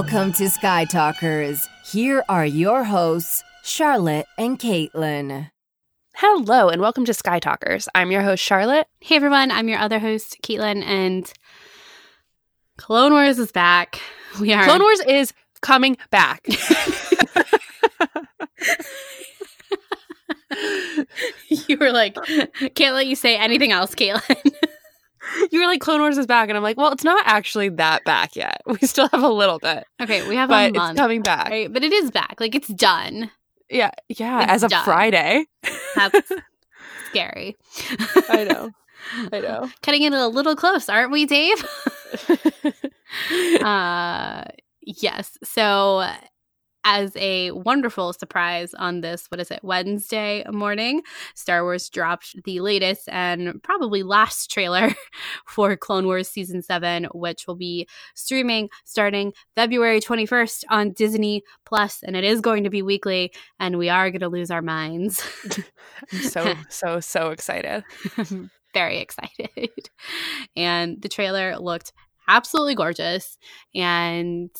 Welcome to Sky Talkers. Here are your hosts, Charlotte and Caitlin. Hello, and welcome to Sky Talkers. I'm your host, Charlotte. Hey everyone, I'm your other host, Caitlin, and Clone Wars is back. We are Clone Wars is coming back. you were like, can't let you say anything else, Caitlin. you were like, Clone Wars is back, and I'm like, well, it's not actually that back yet. We still have a little bit, okay, we have but a month, it's coming back. right? But it is back. Like it's done. Yeah, yeah. It's as of done. Friday, That's scary. I know, I know. Cutting it a little close, aren't we, Dave? uh yes. So as a wonderful surprise on this, what is it, Wednesday morning, Star Wars dropped the latest and probably last trailer for Clone Wars Season 7, which will be streaming starting February 21st on Disney Plus, and it is going to be weekly, and we are going to lose our minds. I'm so, so, so excited. Very excited. And the trailer looked absolutely gorgeous. And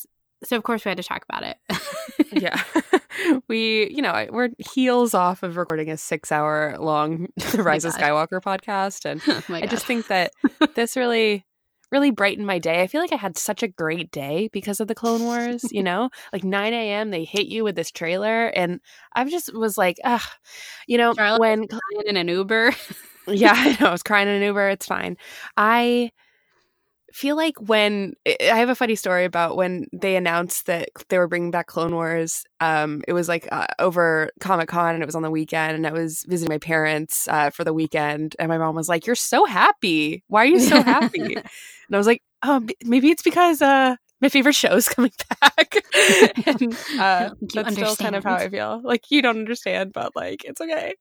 so, of course, we had to talk about it. yeah we you know we're heels off of recording a six hour long the rise of skywalker podcast and oh i just think that this really really brightened my day i feel like i had such a great day because of the clone wars you know like 9 a.m they hit you with this trailer and i just was like ah you know Charlotte when Crying in an Uber. yeah, I know. I was crying in an Uber. It's fine. I feel like when I have a funny story about when they announced that they were bringing back Clone Wars. Um, it was like uh, over Comic Con, and it was on the weekend, and I was visiting my parents uh, for the weekend, and my mom was like, "You're so happy. Why are you so happy?" and I was like, "Oh, maybe it's because uh." My favorite show is coming back, and uh, that's still kind of how I feel. Like you don't understand, but like it's okay.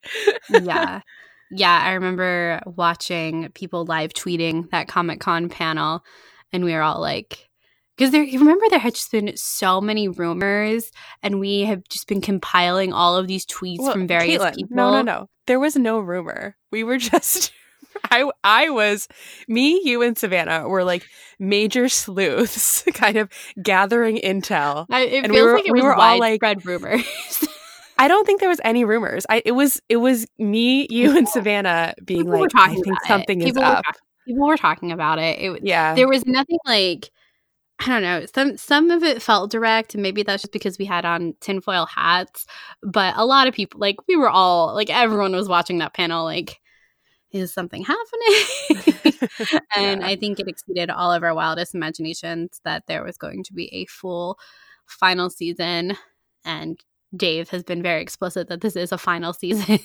yeah. Yeah. I remember watching people live tweeting that Comic Con panel, and we were all like, because there, you remember there had just been so many rumors, and we have just been compiling all of these tweets Well, from various Caitlin, people. No, no, no. There was no rumor. We were just I I was me, you and Savannah were like major sleuths kind of gathering intel. I, it And we were- like it we was were all, like- rumors. I don't think there was any rumors. I it was it was me, you and Savannah being People were like I think something is People were up. talk- people were talking about it. It Yeah. there was nothing like I don't know. Some some of it felt direct, and maybe that's just because we had on tinfoil hats. But a lot of people, like we were all like everyone was watching that panel, like is something happening? and Yeah. I think it exceeded all of our wildest imaginations that there was going to be a full final season. And Dave has been very explicit that this is a final season.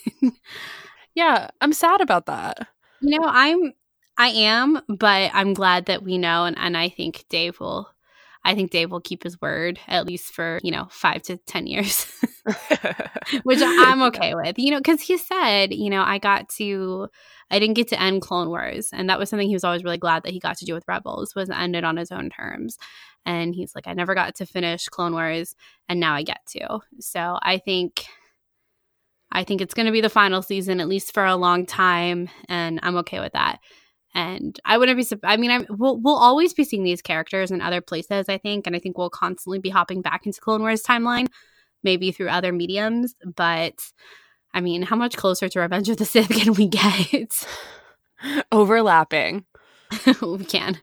yeah, I'm sad about that. You know, I'm I am, but I'm glad that we know and, and I think Dave will I think Dave will keep his word at least for, you know, five to ten years. Which I'm okay with. You know, because he said, you know, I got to I didn't get to end Clone Wars. And that was something he was always really glad that he got to do with Rebels was end it on his own terms. And he's like, I never got to finish Clone Wars and now I get to. So I think I think it's gonna be the final season, at least for a long time, and I'm okay with that. And I wouldn't be. I mean, I'm, we'll we'll always be seeing these characters in other places, I think, and I think we'll constantly be hopping back into Clone Wars timeline, maybe through other mediums. But I mean, how much closer to Revenge of the Sith can we get? Overlapping, we can.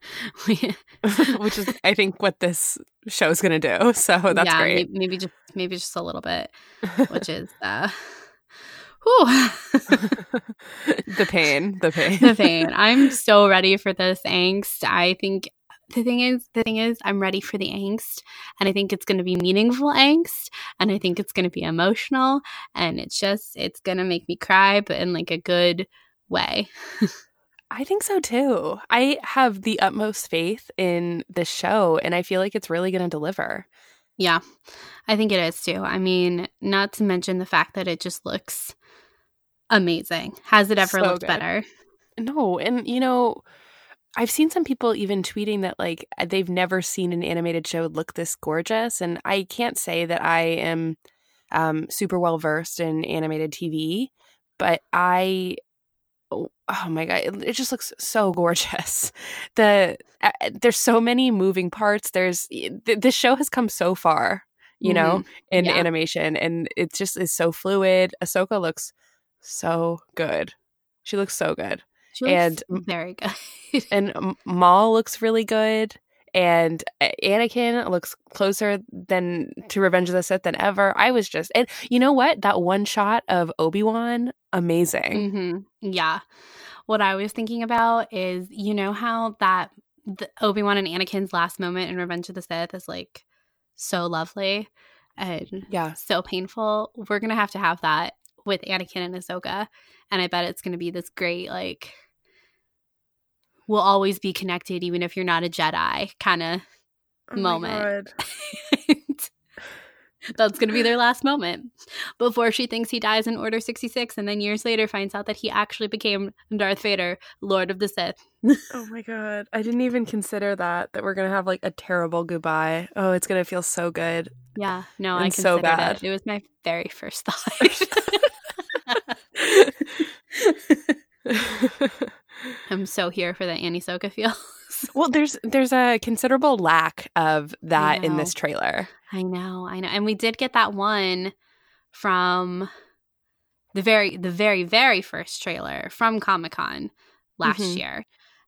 Which is I think what this show is going to do. So that's yeah, great. may- Maybe, just maybe just a little bit, which is uh. the pain, the pain. the pain. I'm so ready for this angst. I think the thing is, the thing is, I'm ready for the angst, and I think it's going to be meaningful angst, and I think it's going to be emotional, and it's just, it's going to make me cry, but in like a good way. I think so too. I have the utmost faith in this show, and I feel like it's really going to deliver. Yeah, I think it is too. I mean, not to mention the fact that it just looks amazing. Has it ever So looked good. better? No, and you know, I've seen some people even tweeting that like they've never seen an animated show look this gorgeous, and I can't say that I am um, super well versed in animated TV, but I oh, oh my god, it, it, just looks so gorgeous. The uh, there's so many moving parts. There's th- this show has come so far, you mm-hmm. know, in yeah. animation, and it just is so fluid. Ahsoka looks so good. She looks so good. She and very good. and Maul looks really good and Anakin looks closer than to Revenge of the Sith than ever. I was just, and you know what? That one shot of Obi Wan, amazing. Mm-hmm. Yeah. What I was thinking about is, you know how that Obi Wan and Anakin's last moment in Revenge of the Sith is like so lovely and yeah, so painful. We're gonna have to have that with Anakin and Ahsoka, and I bet it's gonna be this great like will always be connected, even if you're not a Jedi kind of oh moment. That's going to be their last moment before she thinks he dies in Order 66 and then years later finds out that he actually became Darth Vader, Lord of the Sith. oh my god. I didn't even consider that that we're going to have like a terrible goodbye. Oh, it's going to feel so good. Yeah, no, I considered so bad. it. It was my very first thought. I'm so here for the Annie Soka feels. well, there's there's a considerable lack of that in this trailer. I know, I know, and we did get that one from the very the very very first trailer from Comic Con last mm-hmm. year,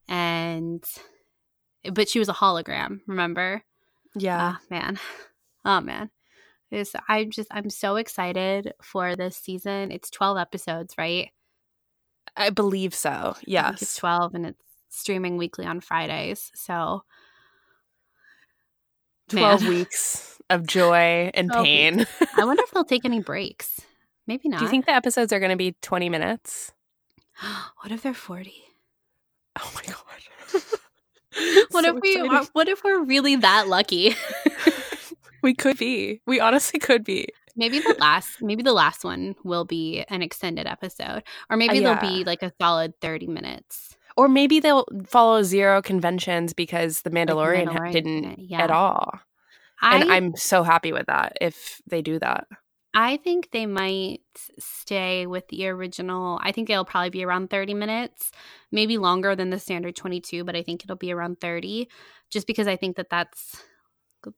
and but she was a hologram. Remember? Yeah, oh, man. Oh man. This I'm just I'm so excited for this season. It's 12 episodes, right? I believe so. Yes. it's 12 and it's streaming weekly on Fridays. So 12 man. weeks of joy and pain. I wonder if they'll take any breaks. Maybe not. Do you think the episodes are going to be 20 minutes? what if they're 40? Oh my god. what so if we are, what if we're really that lucky? we could be. We honestly could be. Maybe the last maybe the last one will be an extended episode. Or maybe uh, yeah. there'll be like a solid 30 minutes. Or maybe they'll follow zero conventions because the Mandalorian, like Mandalorian didn't yeah. at all. I, and I'm so happy with that if they do that. I think they might stay with the original. I think it'll probably be around 30 minutes, maybe longer than the standard 22, but I think it'll be around 30 just because I think that that's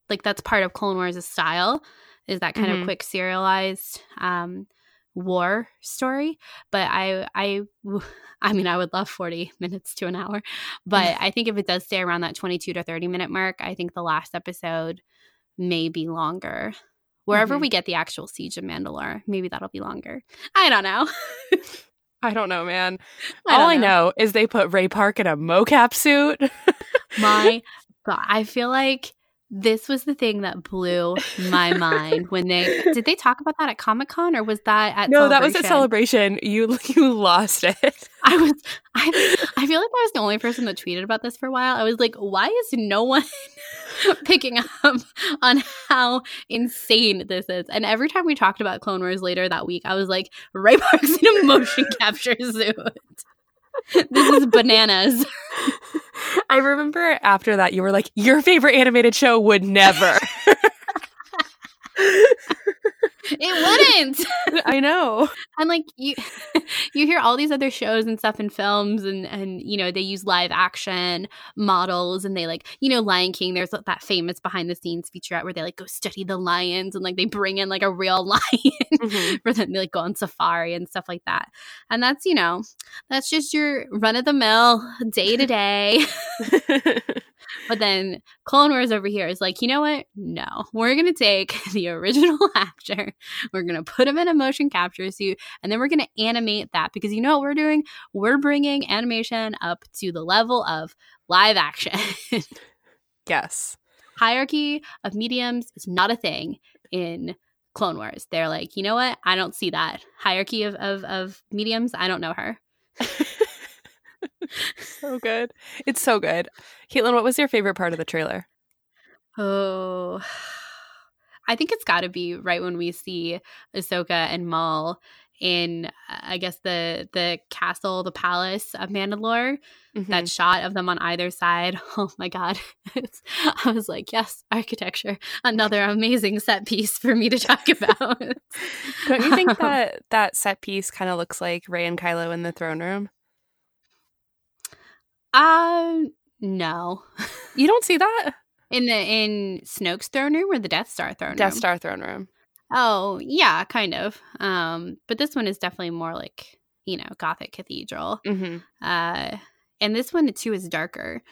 like that's part of Clone Wars' style is that kind mm-hmm. of quick serialized um, war story. But I, I, I mean, I would love 40 minutes to an hour. But I think if it does stay around that 22 to 30 minute mark, I think the last episode may be longer. Wherever mm-hmm. we get the actual Siege of Mandalore, maybe that'll be longer. I don't know. I don't know, man. I All know. I know is they put Ray Park in a mocap suit. My God, I feel like this was the thing that blew my mind when they did they talk about that at Comic Con or was that at No, that was at celebration. You you lost it. I was I I feel like I was the only person that tweeted about this for a while. I was like, why is no one picking up on how insane this is? And every time we talked about Clone Wars later that week, I was like, Ray Park's in a motion capture suit. This is bananas. I remember after that, you were like, your favorite animated show would never. it wouldn't. I know. And like you you hear all these other shows and stuff in films and and you know, they use live action models and they like, you know, Lion King, there's that famous behind the scenes featurette where they like go study the lions and like they bring in like a real lion mm-hmm. for them to like go on safari and stuff like that. And that's, you know, that's just your run of the mill day to day. But then Clone Wars over here is like, you know what? No, we're going to take the original actor, we're going to put him in a motion capture suit, and then we're going to animate that because you know what we're doing? We're bringing animation up to the level of live action. yes. Hierarchy of mediums is not a thing in Clone Wars. They're like, you know what? I don't see that. Hierarchy of, of, of mediums, I don't know her. So good. It's so good. Caitlin, what was your favorite part of the trailer? Oh, I think it's got to be right when we see Ahsoka and Maul in, I guess the the castle, the palace of Mandalore. Mm-hmm. That shot of them on either side. Oh my god! It's, I was like, yes, architecture, another amazing set piece for me to talk about. Don't you think that that set piece kind of looks like Rey and Kylo in the throne room? Um, no. You don't see that in the in Snoke's throne room or the Death Star throne Death room? Star throne room. Oh, yeah, kind of. Um, but this one is definitely more like, you know, Gothic Cathedral. hmm Uh, and this one too is darker.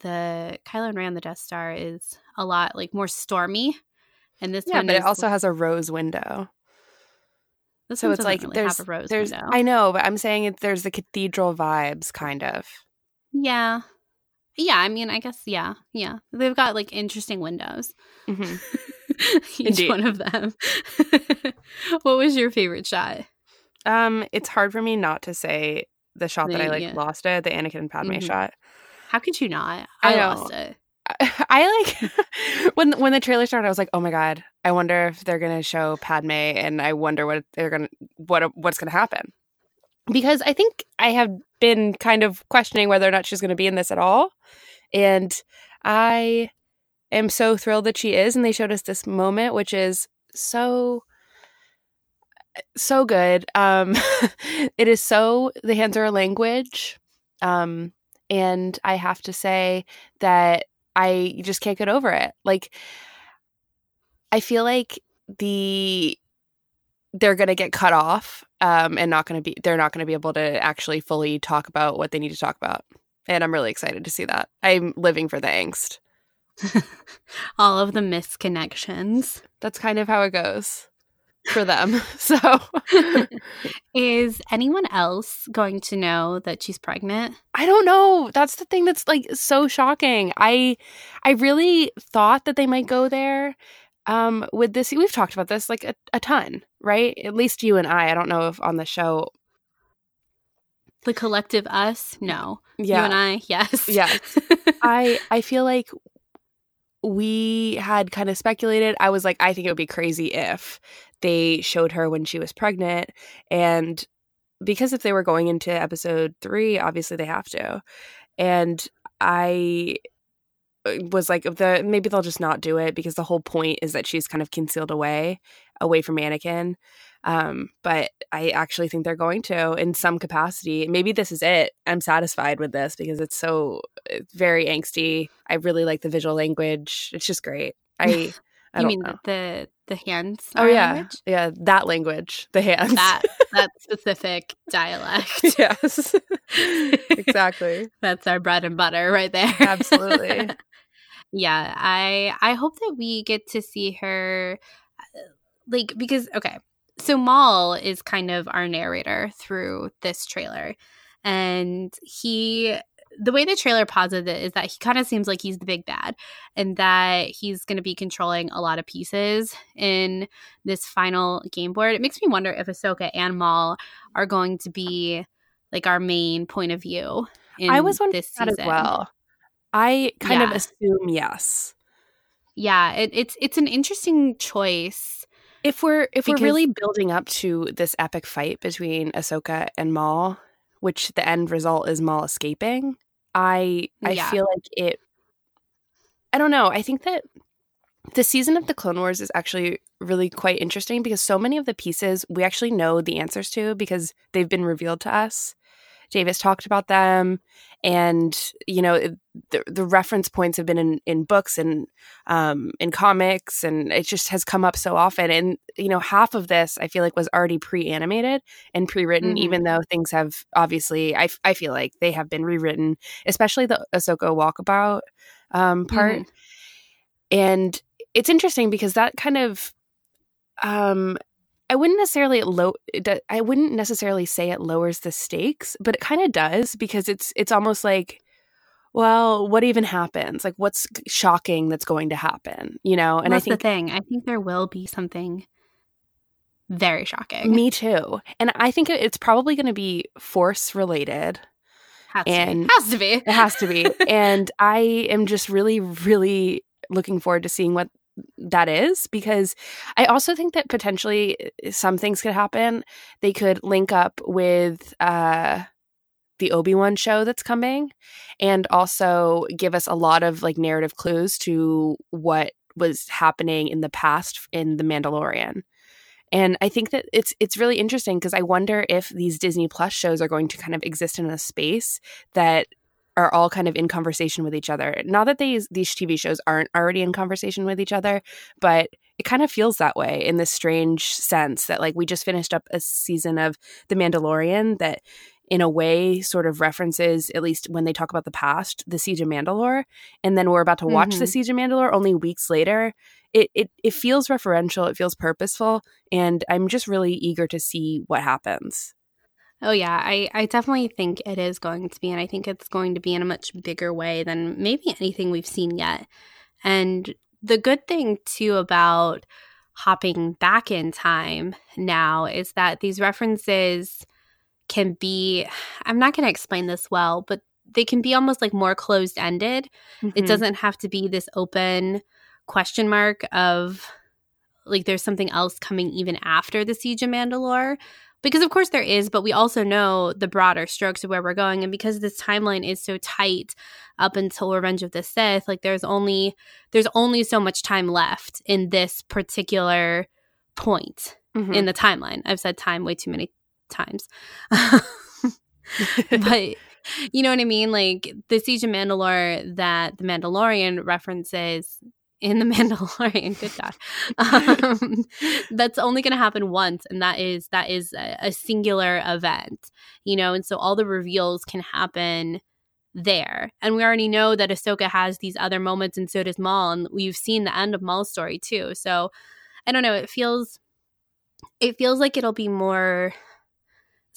The Kylo Ren on the Death Star is a lot like more stormy, and this Yeah, one but it also has a rose window. this So one it's like really there's have a rose there's window. I know, but I'm saying it, there's the cathedral vibes, kind of. Yeah, yeah. I mean, I guess yeah, yeah. They've got like interesting windows. hmm Each Indeed. one of them. what was your favorite shot? Um, it's hard for me not to say the shot that I like yeah. lost it, the Anakin and Padme Mhm. shot. How could you not? I I, lost it. I like when when the trailer started. I was like, "Oh my god! I wonder if they're gonna show Padme, and I wonder what they're gonna what what's gonna happen." Because I think I have been kind of questioning whether or not she's gonna be in this at all, and I am so thrilled that she is. And they showed us this moment, which is so so good. Um, it is so the hands are a language, um, and I have to say that I just can't get over it. Like, I feel like the they're going to get cut off um, and not going to be they're not going to be able to actually fully talk about what they need to talk about. And I'm really excited to see that. I'm living for the angst. All of the misconnections. That's kind of how it goes for them. so Is anyone else going to know that she's pregnant? I don't know. That's the thing that's like so shocking. I I really thought that they might go there um with this we've talked about this like a, a ton, right? At least you and I. I don't know if on the show. The collective us? No. Yeah. You and I? Yes. Yes. I I feel like we had kind of speculated. I was like, I think it would be crazy if they showed her when she was pregnant, and because if they were going into episode three, obviously they have to, and I was like, the maybe they'll just not do it because the whole point is that she's kind of concealed away, away from Anakin. Um, but I actually think they're going to in some capacity. Maybe this is it. I'm satisfied with this because it's so it's very angsty. I really like the visual language. It's just great. I I you mean know. the the hands? Oh yeah, language? yeah, that language, the hands. That that specific dialect. yes, exactly. That's our bread and butter right there. Absolutely. Yeah, I I hope that we get to see her uh, like because okay. So Maul is kind of our narrator through this trailer. And he the way the trailer posited it is that he kind of seems like he's the big bad and that he's going to be controlling a lot of pieces in this final game board. It makes me wonder if Ahsoka and Maul are going to be like our main point of view. In I was wondering this that as season. well. I kind of assume yes. Yeah, it, it's it's an interesting choice. If we're if Because- we're really building up to this epic fight between Ahsoka and Maul, which the end result is Maul escaping, I I Yeah. feel like it. I don't know. I think that the season of the Clone Wars is actually really quite interesting because so many of the pieces we actually know the answers to because they've been revealed to us. Davis talked about them, and you know the the reference points have been in in books and um, in comics, and it just has come up so often. And you know, half of this I feel like was already pre animated and pre written, Mhm. even though things have obviously I, I feel like they have been rewritten, especially the Ahsoka walkabout um, part. And it's interesting because that kind of um I wouldn't necessarily low I wouldn't necessarily say it lowers the stakes, but it kind of does because it's it's almost like well, what even happens? Like what's shocking that's going to happen, you know? And That's I think the thing. I think there will be something very shocking. me too. And I think it's probably going to be force related. Has to and- be. Has to be. It has to be. and I am just really, really looking forward to seeing what that is because I also think that potentially uh, some things could happen. They could link up with uh, the Obi Wan show that's coming and also give us a lot of like narrative clues to what was happening in the past in The Mandalorian. And I think that it's it's really interesting because I wonder if these Disney Plus shows are going to kind of exist in a space that are all kind of in conversation with each other. Not that these these TV shows aren't already in conversation with each other, but it kind of feels that way in this strange sense that like we just finished up a season of The Mandalorian that in a way sort of references at least when they talk about the past the siege of mandalore. And then we're about to watch mm-hmm. the siege of mandalore only weeks later. It, it it feels referential. It feels purposeful. And i'm just really eager to see what happens Oh yeah, I, I definitely think it is going to be, and I think it's going to be in a much bigger way than maybe anything we've seen yet. And the good thing too about hopping back in time now is that these references can be I'm not going to explain this well, but they can be almost like more closed ended. Mm-hmm. It doesn't have to be this open question mark of like there's something else coming even after the siege of Mandalore because of course there is but we also know the broader strokes of where we're going and because this timeline is so tight up until revenge of the sith like there's only there's only so much time left in this particular point mm-hmm. in the timeline. I've said time way too many times. But you know what i mean? Like the siege of mandalore that the mandalorian references in the Mandalorian. Good God, um, that's only going to happen once, and that is that is a, a, singular event, you know. And so all the reveals can happen there, and we already know that Ahsoka has these other moments, and so does Maul, and we've seen the end of Maul's story too. So I don't know. It feels it feels like it'll be more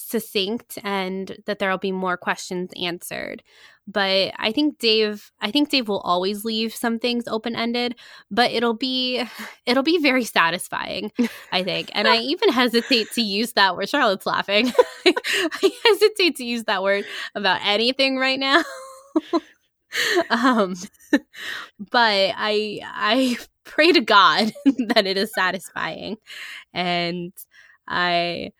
succinct and that there'll be more questions answered. But i think dave i think dave will always leave some things open ended but it'll be it'll be very satisfying i think. And i even hesitate to use that word charlotte's laughing. I hesitate to use that word about anything right now. Um but i i pray to god that it is satisfying. And i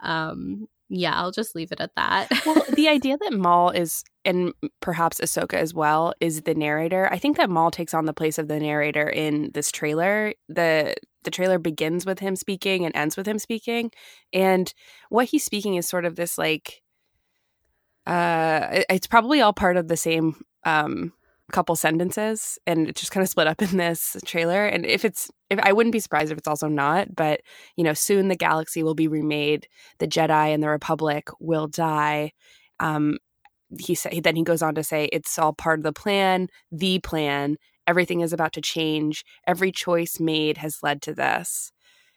um yeah, I'll just leave it at that. well, the idea that Maul is, and perhaps Ahsoka as well, is the narrator. I think that Maul takes on the place of the narrator in this trailer. the The trailer begins with him speaking and ends with him speaking, and what he's speaking is sort of this like, uh, it's probably all part of the same um couple sentences and it just kind of split up in this trailer and if it's if I wouldn't be surprised if it's also not but you know soon the galaxy will be remade the jedi and the republic will die um he said then he goes on to say it's all part of the plan the plan everything is about to change every choice made has led to this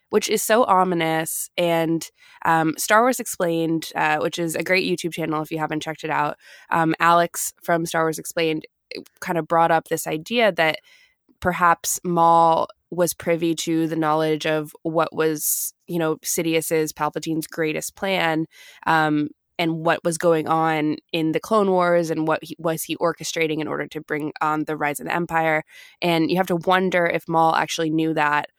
which is so ominous. And um, Star Wars Explained, uh, which is a great YouTube channel if you haven't checked it out, um, Alex from Star Wars Explained kind of brought up this idea that perhaps Maul was privy to the knowledge of what was, you know, Sidious's Palpatine's greatest plan, um, and what was going on in the Clone Wars, and what he, was he orchestrating in order to bring on the rise of the Empire. And you have to wonder if Maul actually knew that.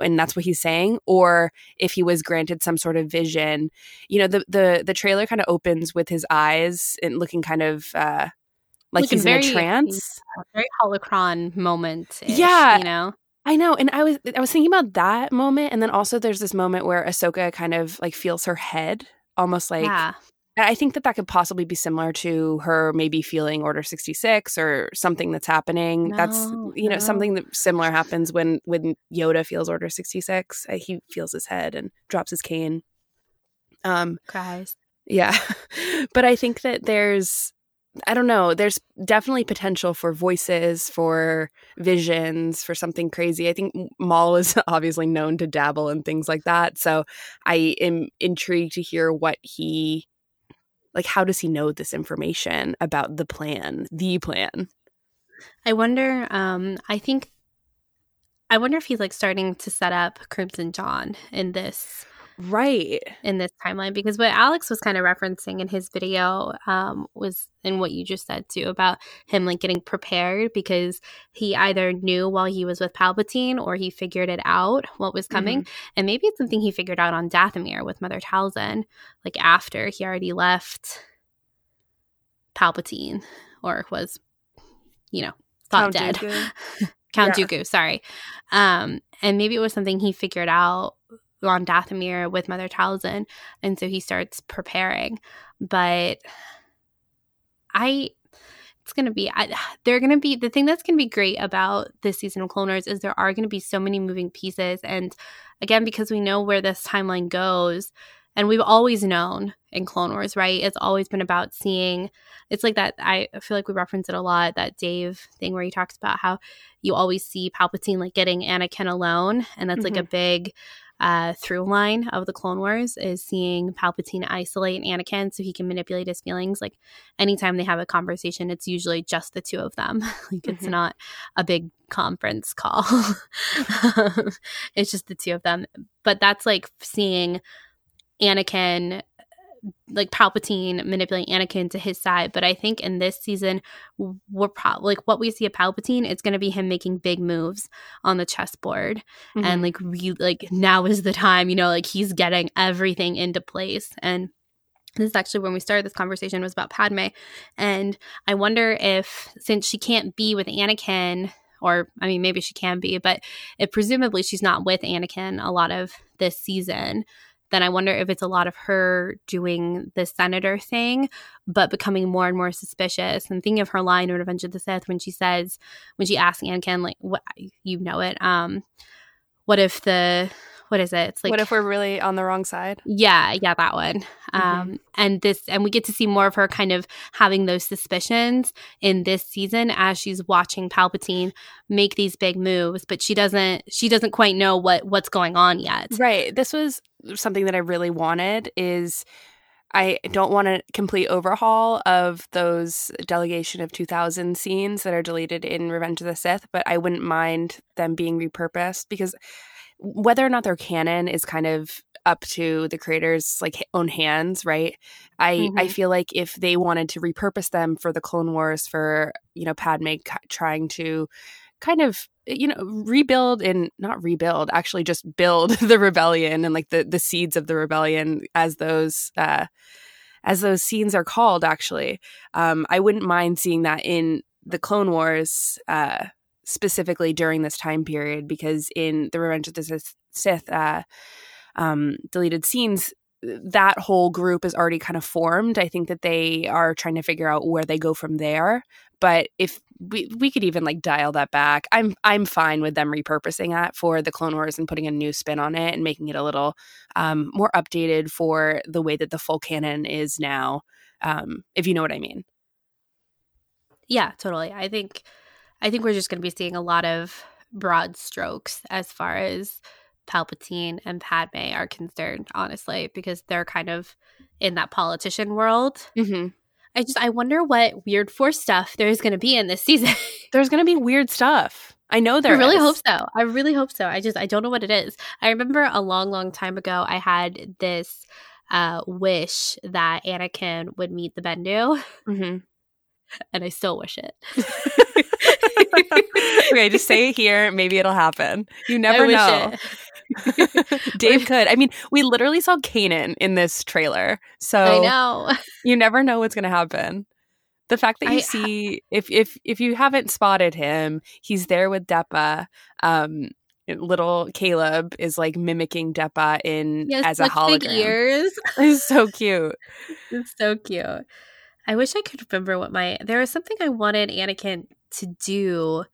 And that's what he's saying, or if he was granted some sort of vision. You know, the the the trailer kind of opens with his eyes and looking kind of uh, like he's very, in a trance. Very holocron moment. Yeah, you know. I know, and I was I was thinking about that moment, and then also there's this moment where Ahsoka kind of like feels her head, almost like. Yeah. I think that that could possibly be similar to her maybe feeling Order sixty six or something that's happening. No, that's you know no. something that similar happens when when Yoda feels Order sixty six. Uh, he feels his head and drops his cane. Um, cries. Yeah, but I think that there's I don't know. There's definitely potential for voices, for visions, for something crazy. I think Maul is obviously known to dabble in things like that. So I am intrigued to hear what he, like, how does he know this information about the plan, the plan? I wonder. Um, I think, I wonder if he's like starting to set up Crimson Dawn in this right in this timeline because what alex was kind of referencing in his video um, was in what you just said too about him like getting prepared because he either knew while he was with palpatine or he figured it out what was coming mm-hmm. and maybe it's something he figured out on dathomir with mother talzin like after he already left palpatine or was you know thought Count dead Dooku. count yeah. dooku sorry um and maybe it was something he figured out on Dathomir with Mother Talzin, and so he starts preparing. But I it's going to be I, they're going to be the thing that's going to be great about this season of clone wars is there are going to be so many moving pieces and again because we know where this timeline goes and we've always known in clone wars right it's always been about seeing it's like that i feel like we reference it a lot that dave thing where he talks about how you always see palpatine like getting anakin alone and that's mm-hmm. like a big uh, through line of the Clone Wars is seeing Palpatine isolate Anakin so he can manipulate his feelings. Like anytime they have a conversation, it's usually just the two of them. like it's mm-hmm. not a big conference call. it's just the two of them. But that's like seeing Anakin like Palpatine manipulating Anakin to his side. But I think in this season, we're probably like what we see of Palpatine, it's going to be him making big moves on the chessboard, mm-hmm. and like re- like now is the time, you know, like he's getting everything into place and. This is actually when we started this conversation was about Padme, and I wonder if since she can't be with Anakin or I mean, maybe she can be, but it, presumably she's not with Anakin a lot of this season then I wonder if it's a lot of her doing the senator thing, but becoming more and more suspicious. And thinking of her line in Revenge of the Sith when she says, when she asks Anakin, like, what, you know it, um, what if the what is it? It's like what if we're really on the wrong side? Yeah, yeah, that one. Mm-hmm. Um, and this, and we get to see more of her kind of having those suspicions in this season as she's watching Palpatine make these big moves, but she doesn't, she doesn't quite know what what's going on yet. Right. This was something that I really wanted. Is I don't want a complete overhaul of those delegation of 2000 scenes that are deleted in Revenge of the Sith, but I wouldn't mind them being repurposed because whether or not they're canon is kind of up to the creators like own hands right i mm-hmm. i feel like if they wanted to repurpose them for the clone wars for you know padme trying to kind of you know rebuild and not rebuild actually just build the rebellion and like the the seeds of the rebellion as those uh as those scenes are called actually um i wouldn't mind seeing that in the clone wars uh specifically during this time period because in the Revenge of the Sith uh, um, deleted scenes, that whole group is already kind of formed. I think that they are trying to figure out where they go from there. But if we we could even like dial that back, I'm I'm fine with them repurposing that for the Clone Wars and putting a new spin on it and making it a little um, more updated for the way that the full canon is now. Um, if you know what I mean. Yeah, totally. I think I think we're just going to be seeing a lot of broad strokes as far as Palpatine and Padme are concerned, honestly, because they're kind of in that politician world. Mm-hmm. I just I wonder what weird force stuff there's going to be in this season. there's going to be weird stuff. I know there. I really is. hope so. I really hope so. I just I don't know what it is. I remember a long, long time ago I had this uh, wish that Anakin would meet the Bendu, mm-hmm. and I still wish it. okay, just say it here. Maybe it'll happen. You never know. Dave could. I mean, we literally saw Kanan in this trailer. So I know. You never know what's gonna happen. The fact that you I, see if if if you haven't spotted him, he's there with Depa. Um little Caleb is like mimicking Depa in yes, as a hologram. Big ears. It's so cute. It's so cute. I wish I could remember what my there was something I wanted Anakin to do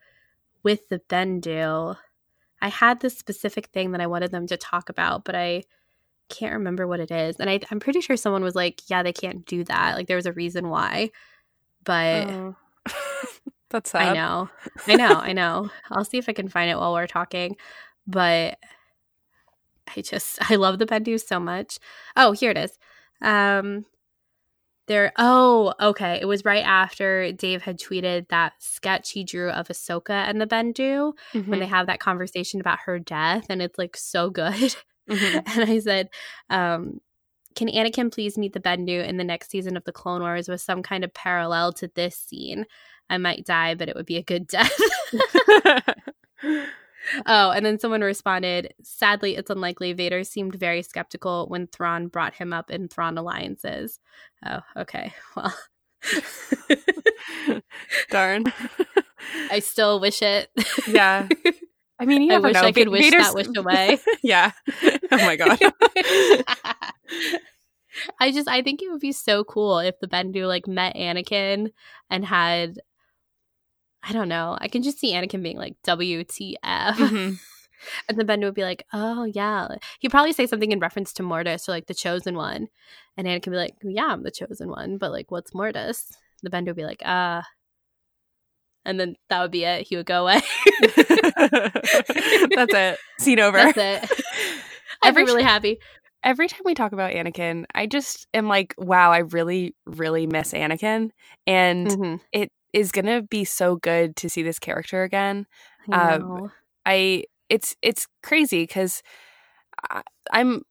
with the Bendu. I had this specific thing that I wanted them to talk about, but I can't remember what it is. And I, am pretty sure someone was like, "Yeah, they can't do that. Like, there was a reason why." But oh. that's sad. I know, I know, I know. I'll see if I can find it while we're talking. But I just, I love the Bendu so much. Oh, here it is. Um, there, oh, okay. It was right after Dave had tweeted that sketch he drew of Ahsoka and the Bendu mm-hmm. when they have that conversation about her death, and it's like so good. Mm-hmm. and I said, um, can Anakin please meet the Bendu in the next season of the Clone Wars with some kind of parallel to this scene? I might die, but it would be a good death. Oh, and then someone responded, sadly, it's unlikely. Vader seemed very skeptical when Thrawn brought him up in Thrawn alliances. Oh, okay. Well, darn. I still wish it. Yeah. I mean, you I wish know. I could wish that wish away. yeah. Oh my god. I just I think it would be so cool if the Bendu like met Anakin and had I don't know. I can just see Anakin being like WTF. Mm-hmm. and the Bendu would be like, "Oh yeah." He'd probably say something in reference to Mortis or like the chosen one. And Anakin would be like, "Yeah, I'm the chosen one, but like what's Mortis?" The Bendu would be like, "Uh, and then that would be it. He would go away. That's it. Scene over. That's it. I'd be really happy. Every time we talk about Anakin, I just am like, wow, I really, really miss Anakin. And mm-hmm. it is gonna be so good to see this character again. I, um, I it's it's crazy because I'm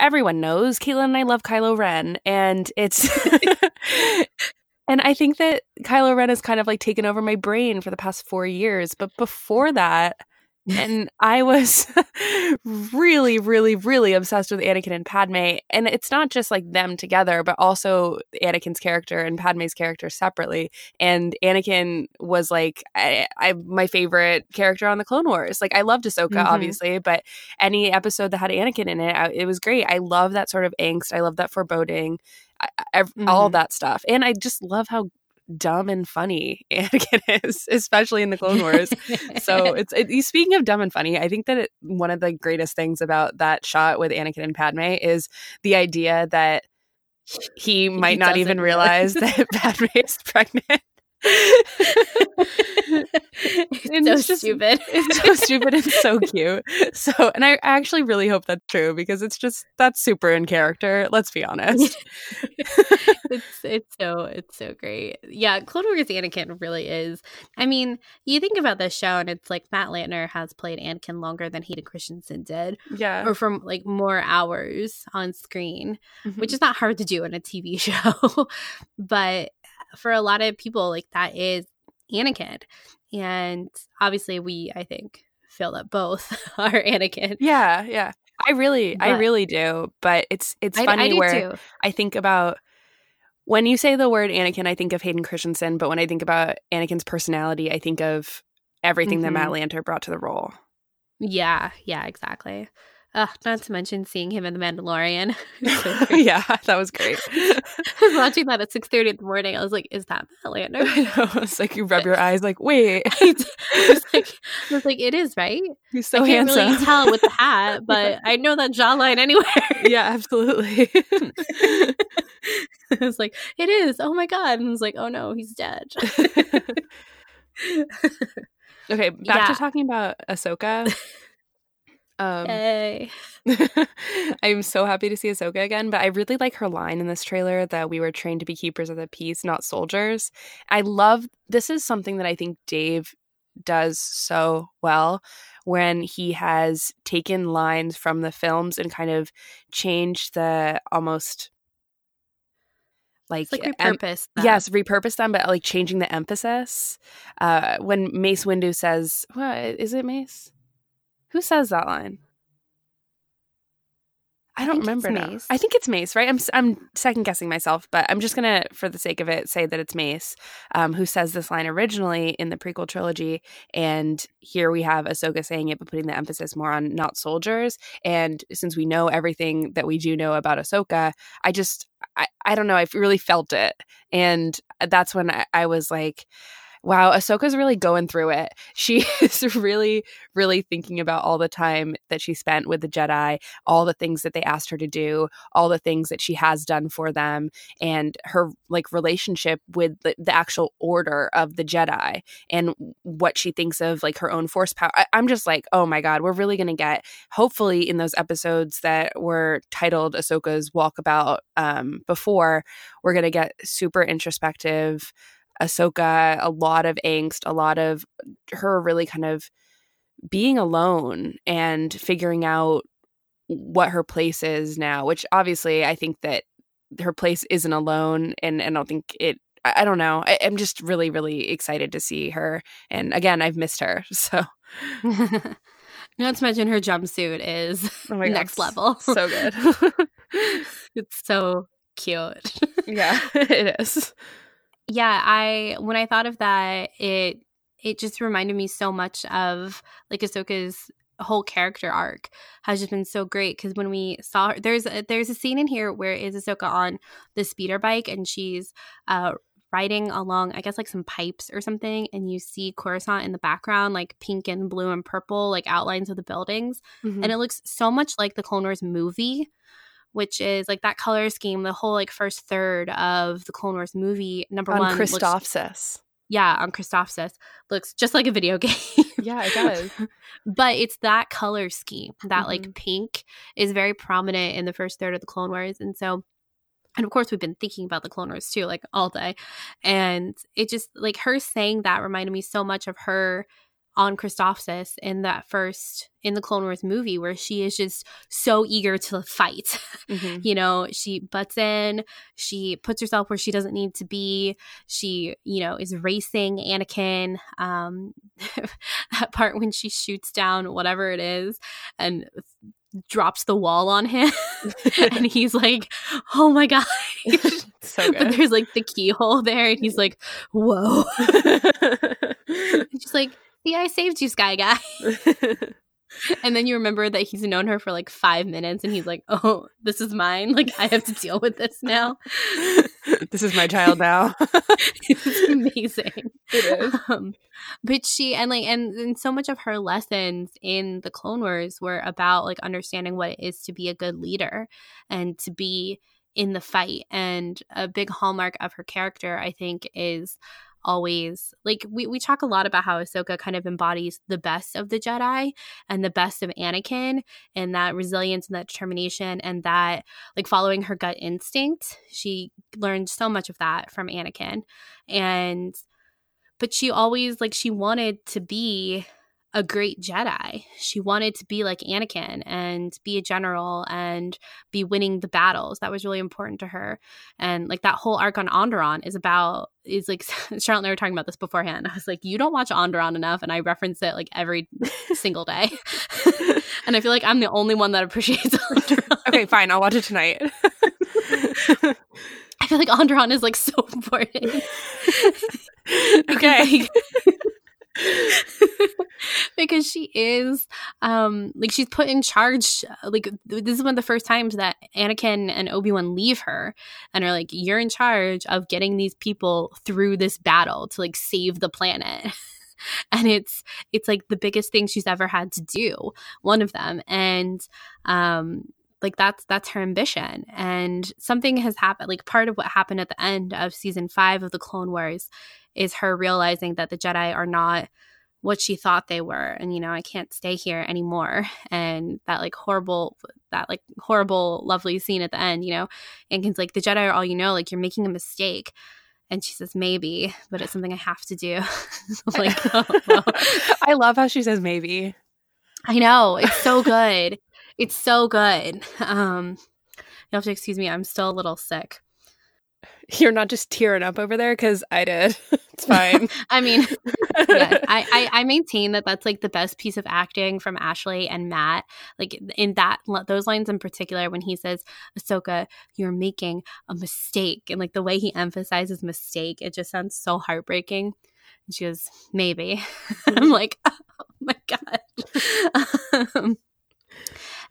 everyone knows Caitlin and I love Kylo Ren, and it's And I think that Kylo Ren has kind of like taken over my brain for the past four years. But before that, and I was really, really, really obsessed with Anakin and Padme. And it's not just like them together, but also Anakin's character and Padme's character separately. And Anakin was like I, I my favorite character on the Clone Wars. Like I loved Ahsoka, mm-hmm. obviously, but any episode that had Anakin in it, I, it was great. I love that sort of angst. I love that foreboding. I, I, mm-hmm. all that stuff. And I just love how dumb and funny Anakin is, especially in the Clone Wars. so it's it, speaking of dumb and funny, I think that it, one of the greatest things about that shot with Anakin and Padme is the idea that he might he not even realize that Padme is pregnant it's so just, stupid. It's so stupid and so cute. So, and I actually really hope that's true because it's just that's super in character. Let's be honest. it's it's so it's so great. Yeah, Clone Wars Anakin really is. I mean, you think about this show and it's like Matt Lanter has played Anakin longer than Hayden Christensen did. Yeah, or from like more hours on screen, mm-hmm. which is not hard to do in a TV show, but for a lot of people, like that is Anakin. And obviously, we, I think, feel that both are Anakin. Yeah, yeah. I really, but, I really do. But it's it's funny I, I where too. I think about when you say the word Anakin, I think of Hayden Christensen. But when I think about Anakin's personality, I think of everything mm-hmm. that Matt mm-hmm. Lanter brought to the role. Yeah, yeah, exactly. Uh, not to mention seeing him in The Mandalorian. yeah, that was great. I was watching that at six thirty in the morning. I was like, "Is that Matt Lanter?" It's like you rub your eyes, like, "Wait." I, was like, I was like, "It is right." He's so I can't handsome. Really tell with the hat, but I know that jawline anywhere. yeah, absolutely. I was like, "It is." Oh my god! And I was like, "Oh no, he's dead." okay, back yeah. to talking about Ahsoka. Um, hey. I'm so happy to see Ahsoka again, but I really like her line in this trailer that we were trained to be keepers of the peace, not soldiers. I love this is something that I think Dave does so well when he has taken lines from the films and kind of changed the almost like, like repurpose em- yes repurpose them but like changing the emphasis uh when mace windu says what is it mace who says that line? I, don't remember now. I think it's Mace, right? I'm I'm second guessing myself, but I'm just gonna, for the sake of it, say that it's Mace um, who says this line originally in the prequel trilogy, and here we have Ahsoka saying it, but putting the emphasis more on not soldiers. And since we know everything that we do know about Ahsoka, I just I, I don't know, I really felt it, and that's when I, I was like wow, Ahsoka's really going through it. She is really, really thinking about all the time that she spent with the Jedi, all the things that they asked her to do, all the things that she has done for them, and her like relationship with the, the actual order of the Jedi and what she thinks of like her own force power. I, I'm just like, oh my God, we're really going to get, hopefully, in those episodes that were titled Ahsoka's Walkabout um, before, we're going to get super introspective Ahsoka a lot of angst, a lot of her really kind of being alone and figuring out what her place is now, which obviously I think that her place isn't alone and, and I don't think it I, I don't know. I, am just really, really excited to see her. And again, I've missed her. So not to mention her jumpsuit is oh next God, level. So good. it's so cute. yeah, it is yeah, I when I thought of that, it it just reminded me so much of like Ahsoka's whole character arc has just been so great because when we saw her, there's a, there's a scene in here where is Ahsoka on the speeder bike and she's uh riding along, I guess like some pipes or something, and you see Coruscant in the background, like pink and blue and purple, like outlines of the buildings, Mhm. and it looks so much like the Clone Wars movie. Which is like that color scheme, the whole like first third of the Clone Wars movie. Number on one, looks- Christophsis. yeah, on Christophsis, looks just like a video game. Yeah, it does. but it's that color scheme that Mhm. like pink is very prominent in the first third of the clone wars and so and of course we've been thinking about the clone wars too like all day and it just like her saying that reminded me so much of her on Christophsis in that first in the Clone Wars movie where she is just so eager to fight. Mhm. you know, she butts in, she puts herself where she doesn't need to be. She, you know, is racing Anakin. Um that part when she shoots down whatever it is and drops the wall on him and he's like, "Oh my god." so but good. there's like the keyhole there and he's like, "Whoa." She's like, "Yeah, I saved you, Sky Guy." And then you remember that he's known her for like five minutes, and he's like, "Oh, this is mine. Like I have to deal with this now." this is my child now. it's amazing. It is. Um, but she and like and, and so much of her lessons in the Clone Wars were about like understanding what it is to be a good leader and to be in the fight. And a big hallmark of her character, I think, is always like we, we talk a lot about how Ahsoka kind of embodies the best of the Jedi and the best of Anakin and that resilience and that determination and that like following her gut instinct. She learned so much of that from Anakin. And but she always like she wanted to be a great Jedi. She wanted to be like Anakin and be a general and be winning the battles. That was really important to her. And like that whole arc on Onderon is about is like Charlotte and I were talking about this beforehand. I was like, you don't watch Onderon enough, and I reference it like every single day. and I feel like I'm the only one that appreciates Onderon. okay, fine. I'll watch it tonight. I feel like Onderon is like so important. okay. Because she is um like she's put in charge like this is one of the first times that Anakin and Obi-Wan leave her and are like you're in charge of getting these people through this battle to like save the planet. And it's it's like the biggest thing she's ever had to do one of them. And um like that's that's her ambition. And something has happened like part of what happened at the end of season 5 of the clone wars is her realizing that the jedi are not what she thought they were and you know i can't stay here anymore and that like horrible that like horrible lovely scene at the end you know and like the jedi are all you know like you're making a mistake and she says maybe but it's something i have to do like oh, well. I love how she says maybe. I know. It's so good. it's so good. Um you have to excuse me, I'm still a little sick. You're not just tearing up over there because I did. It's fine. I mean, yeah, I, I I maintain that that's like the best piece of acting from Ashley and Matt. Like in that those lines in particular, when he says, "Ahsoka, you're making a mistake," and like the way he emphasizes mistake, it just sounds so heartbreaking. And she goes, "Maybe." I'm like, "Oh my god." um,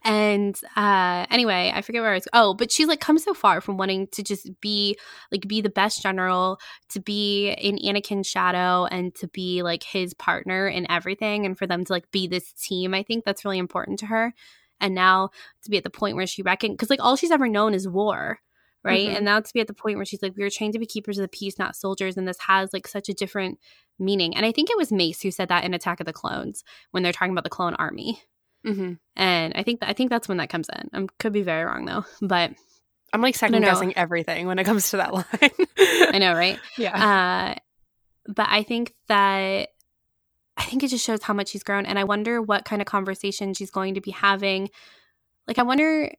and uh anyway i forget where i was oh but she's like come so far from wanting to just be like be the best general to be in anakin's shadow and to be like his partner in everything and for them to like be this team i think that's really important to her. And now to be at the point where she reckon because like all she's ever known is war right? Mhm. and now to be at the point where she's like we were trained to be keepers of the peace not soldiers and this has like such a different meaning. And i think it was mace who said that in attack of the clones when they're talking about the clone army hmm and I think I think that's when that comes in. I could be very wrong though, but I'm like second guessing everything when it comes to that line. I know, right? Yeah. Uh, but I think that I think it just shows how much she's grown, and I wonder what kind of conversation she's going to be having. Like, I wonder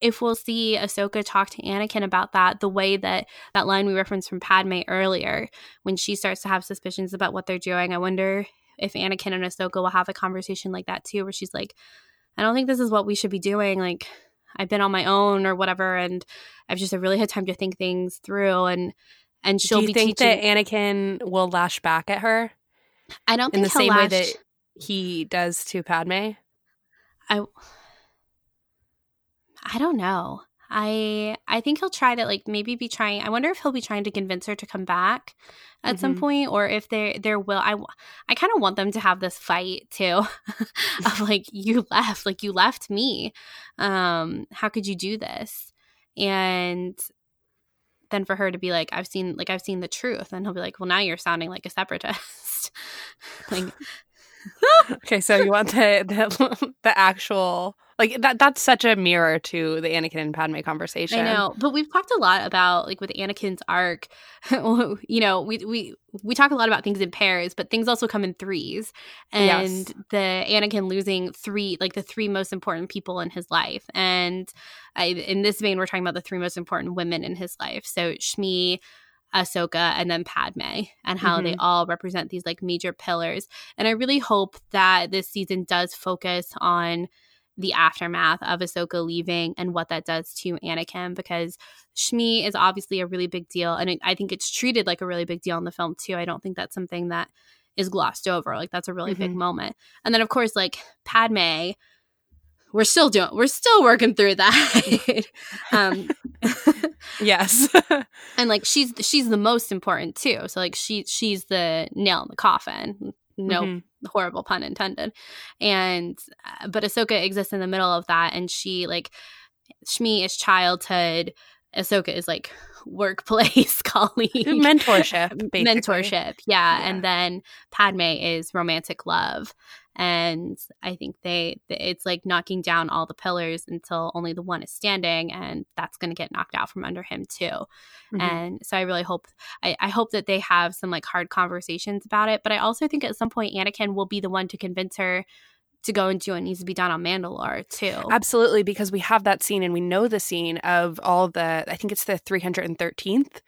if we'll see Ahsoka talk to Anakin about that the way that that line we referenced from Padme earlier, when she starts to have suspicions about what they're doing. I wonder if Anakin and Ahsoka will have a conversation like that too, where she's like, I don't think this is what we should be doing. Like, I've been on my own or whatever, and I've just really had time to think things through, and and she'll Do you be think teaching. that Anakin will lash back at her I don't in think the same way that he does to Padme? I I don't know. I I think he'll try to like maybe be trying. I wonder if he'll be trying to convince her to come back at mm-hmm. some point, or if there there will. I I kind of want them to have this fight too, of like you left, like you left me. Um, how could you do this? And then for her to be like, I've seen like I've seen the truth, and he'll be like, well, now you're sounding like a separatist. like okay, so you want the, the the actual like that that's such a mirror to the Anakin and Padme conversation. I know, but we've talked a lot about like with Anakin's arc, you know, we we we talk a lot about things in pairs, but things also come in threes. And yes. the Anakin losing three like the three most important people in his life. And I, in this vein we're talking about the three most important women in his life. So Shmi, Ahsoka and then Padme and how mm-hmm. they all represent these like major pillars. And I really hope that this season does focus on the aftermath of Ahsoka leaving and what that does to Anakin because Shmi is obviously a really big deal. And it, I think it's treated like a really big deal in the film too. I don't think that's something that is glossed over. Like that's a really mm-hmm. big moment. And then of course, like Padme we're still doing we're still working through that um yes and like she's she's the most important too so like she she's the nail in the coffin no mm-hmm. horrible pun intended. And uh, but ahsoka exists in the middle of that and she like shmi is childhood. Ahsoka is like workplace colleague. Mentorship basically. mentorship yeah. yeah. And then padme is romantic love and i think they it's like knocking down all the pillars until only the one is standing and that's going to get knocked out from under him too mm-hmm. and so i really hope I, I hope that they have some like hard conversations about it but i also think at some point anakin will be the one to convince her to go and do what needs to be done on Mandalore too. Absolutely, because we have that scene and we know the scene of all the I think it's the 313th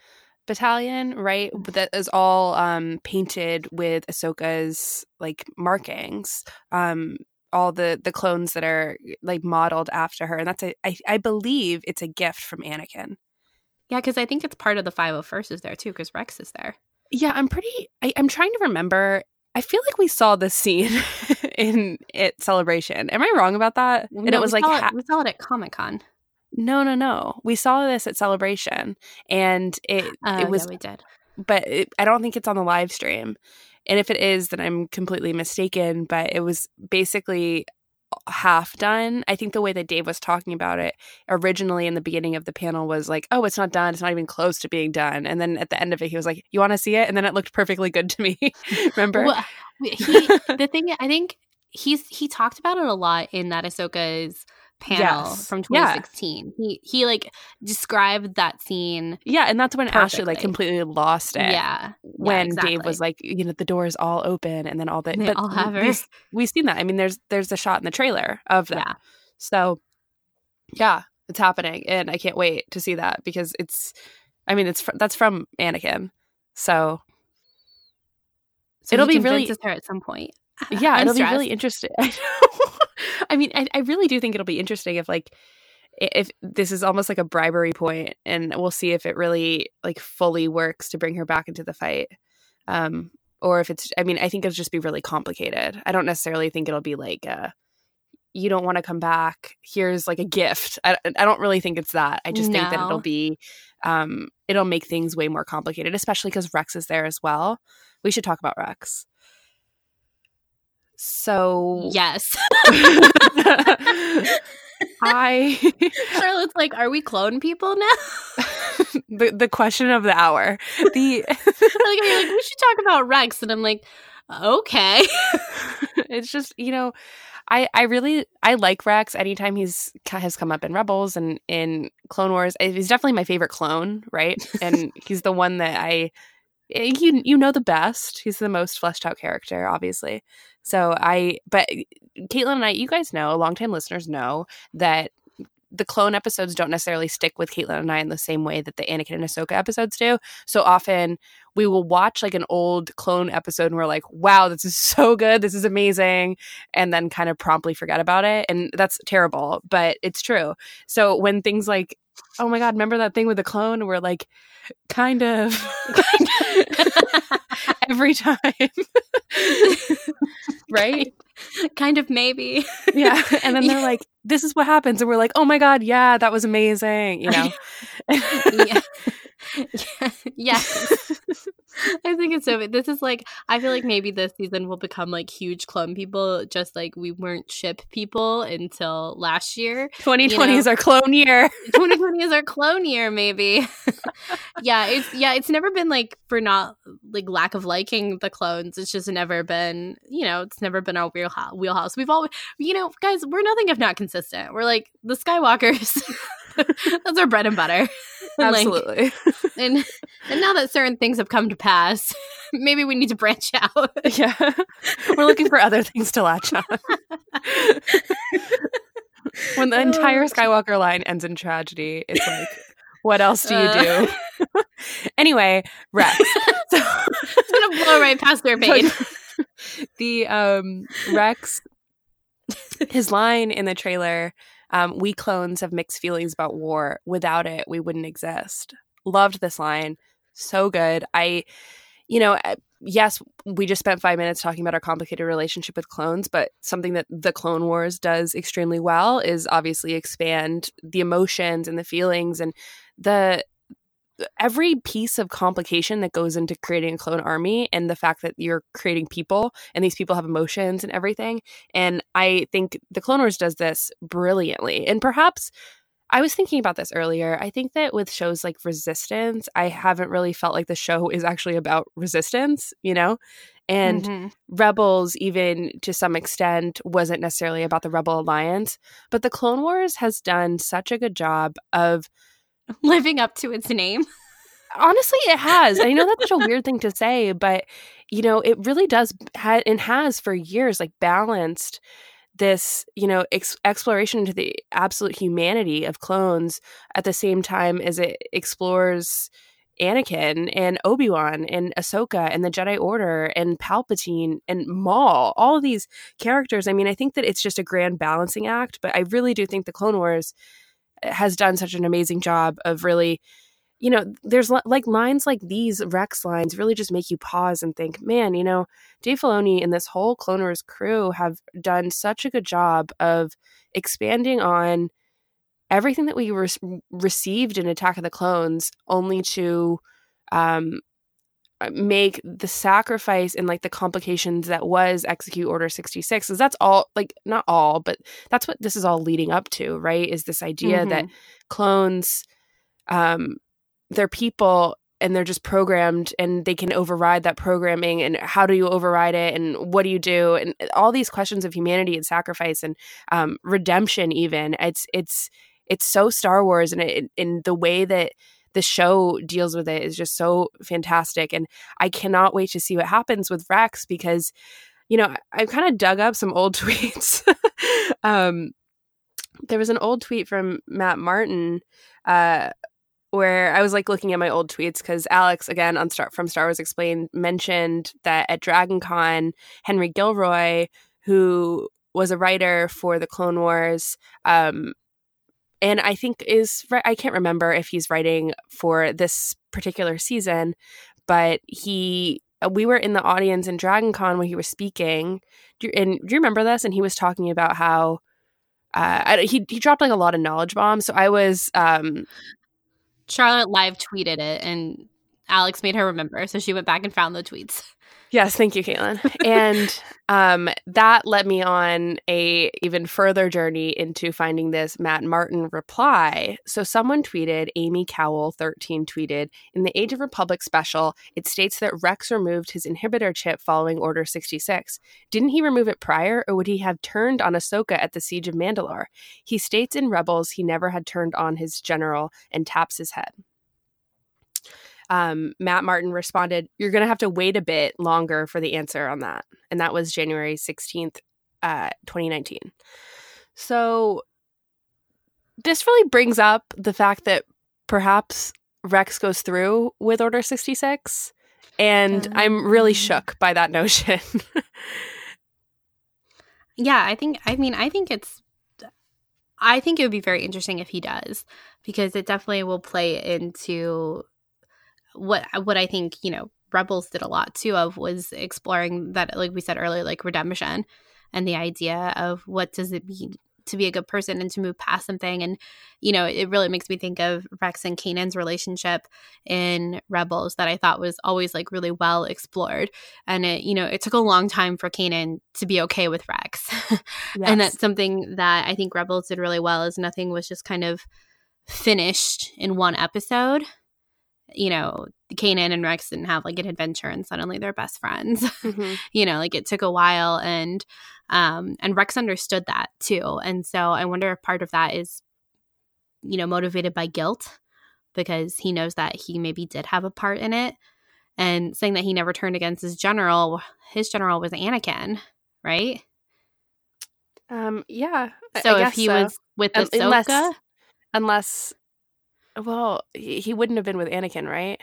battalion, right? That is all um, painted with Ahsoka's like markings. Um, all the the clones that are like modeled after her, and that's a I, I believe it's a gift from Anakin. Yeah, because I think it's part of the 501st is there too, because Rex is there. Yeah, I'm pretty. I, I'm trying to remember. I feel like we saw this scene in it celebration. Am I wrong about that? No, and it was like ha- it, we saw it at Comic Con. No, no, no. We saw this at Celebration, and it uh, it was. Yeah, we did, but it, I don't think it's on the live stream. And if it is, then I'm completely mistaken. But it was basically half done. I think the way that Dave was talking about it originally in the beginning of the panel was like, "Oh, it's not done. It's not even close to being done." And then at the end of it, he was like, "You want to see it?" And then it looked perfectly good to me. Remember? Well, he, the thing I think he's he talked about it a lot in that Ahsoka's panel yes. from 2016. Yeah. He he like described that scene. Yeah, and that's when perfectly. Ashley like completely lost it. Yeah, when yeah, exactly. Dave was like, you know, the doors all open, and then all the they but all have her. We've, we've, seen that. I mean, there's there's a shot in the trailer of that. Yeah. So, yeah, it's happening, and I can't wait to see that because it's. I mean, it's fr- that's from Anakin, so. So it'll be really her at some point. Yeah, I'm it'll stressed. be really interesting. I mean, I, I really do think it'll be interesting if like if this is almost like a bribery point and we'll see if it really like fully works to bring her back into the fight. Um or if it's i mean i think it'll just be really complicated. I don't necessarily think it'll be like uh you don't want to come back. Here's like a gift. I, I don't really think it's that. I just no. think that it'll be um it'll make things way more complicated especially because rex is there as well. We should talk about rex so yes. I Charlotte's like, are we clone people now? the the question of the hour. The like, like, we should talk about Rex, and I'm like, okay. it's just you know, I I really I like Rex. Anytime he's has come up in Rebels and in Clone Wars, he's definitely my favorite clone, right? And he's the one that I Eh, you you know the best. He's the most fleshed out character, obviously. So I, but Caitlin and I, you guys know, longtime listeners know that the clone episodes don't necessarily stick with Caitlin and I in the same way that the Anakin and Ahsoka episodes do. So often we will watch like an old clone episode and we're like, wow, this is so good. This is amazing. And then kind of promptly forget about it. And that's terrible, but it's true. So when things like, oh my God, remember that thing with the clone? We're like, kind of. every time. right? Kind, of maybe. yeah. And then they're like, this is what happens. And we're like, oh my God, yeah, that was amazing. You know? yeah. yeah. Yes. I think it's so. This is like I feel like maybe this season will become like huge clone people, just like we weren't ship people until last year. 2020 you know? is our clone year. 2020 is our clone year, maybe. yeah, it's yeah, it's never been like for not like lack of liking the clones. It's just never been, you know, it's never been our wheelhouse. We've always, you know, guys, we're nothing if not consistent. We're like the Skywalkers. That's our bread and butter. Absolutely. like, and and now that certain things have come to pass, maybe we need to branch out. yeah. We're looking for other things to latch on. when the entire Skywalker line ends in tragedy, it's like what else do you uh. do? anyway, Rex. So, it's gonna blow right past their pain. the um Rex his line in the trailer um, we clones have mixed feelings about war. Without it, we wouldn't exist. Loved this line. So good. I, you know, yes, we just spent five minutes talking about our complicated relationship with clones, but something that the Clone Wars does extremely well is obviously expand the emotions and the feelings and the every piece of complication that goes into creating a clone army and the fact that you're creating people and these people have emotions and everything. And I think the Clone Wars does this brilliantly. And perhaps I was thinking about this earlier. I think that with shows like Resistance, I haven't really felt like the show is actually about resistance, you know? And mm-hmm. Rebels, even to some extent, wasn't necessarily about the Rebel Alliance. But the Clone Wars has done such a good job of living up to its name. Honestly, it has. I know that's such a weird thing to say, but you know, it really does ha- and has for years like balanced this, you know, ex- exploration into the absolute humanity of clones at the same time as it explores Anakin and Obi Wan and Ahsoka and the Jedi Order and Palpatine and Maul, all of these characters. I mean, I think that it's just a grand balancing act, but I really do think the Clone Wars has done such an amazing job of really you know there's like lines like these rex lines really just make you pause and think man you know dave filoni and this whole Clone Wars crew have done such a good job of expanding on everything that we re- received in attack of the clones only to um, make the sacrifice and like the complications that was execute order 66 because that's all like not all but that's what this is all leading up to right is this idea mm-hmm. that clones um they're people and they're just programmed and they can override that programming and how do you override it and what do you do and all these questions of humanity and sacrifice and um, redemption even it's it's it's so star wars and it, in the way that the show deals with it is just so fantastic. And I cannot wait to see what happens with Rex because, you know, I've kind of dug up some old tweets. um, there was an old tweet from Matt Martin uh, where I was like looking at my old tweets because Alex, again on Star from Star Wars Explained, mentioned that at Dragon Con, Henry Gilroy, who was a writer for the Clone Wars, um, and I think is I can't remember if he's writing for this particular season, but he uh, we were in the audience in Dragon Con when he was speaking. Do you, and do you remember this? And he was talking about how uh, he he dropped like a lot of knowledge bombs. So I was um, Charlotte live tweeted it, and Alex made her remember. So she went back and found the tweets. Yes, thank you, Caitlin. and um, that led me on a even further journey into finding this Matt Martin reply. So someone tweeted, Amy Cowell 13 tweeted, in the Age of Republic special, it states that Rex removed his inhibitor chip following Order 66. Didn't he remove it prior, or would he have turned on Ahsoka at the Siege of Mandalore? He states in Rebels he never had turned on his general and taps his head um, Matt Martin responded, You're going to have to wait a bit longer for the answer on that. And that was January 16th, uh, 2019. So this really brings up the fact that perhaps Rex goes through with Order 66. And um, I'm really mm-hmm. shook by that notion. yeah, I think, I mean, I think it's I think it would be very interesting if he does because it definitely will play into what what I think you know Rebels did a lot too of was exploring that, like we said earlier, like redemption and the idea of what does it mean to be a good person and to move past something. And, you know, it really makes me think of Rex and Kanan's relationship in Rebels that I thought was always like really well explored. And it, you know, it took a long time for Kanan to be okay with Rex. yes. And that's something that I think Rebels did really well is nothing was just kind of finished in one episode. You know, Kanan and Rex didn't have like an adventure and suddenly they're best friends. Mm-hmm. you know, like it took a while and um and Rex understood that too. And so I wonder if part of that is you know, motivated by guilt because he knows that he maybe did have a part in it and saying that he never turned against his general, his general was Anakin, right? Um yeah. So if he so. was with um, Ahsoka unless, unless well, he, wouldn't have been with Anakin, right?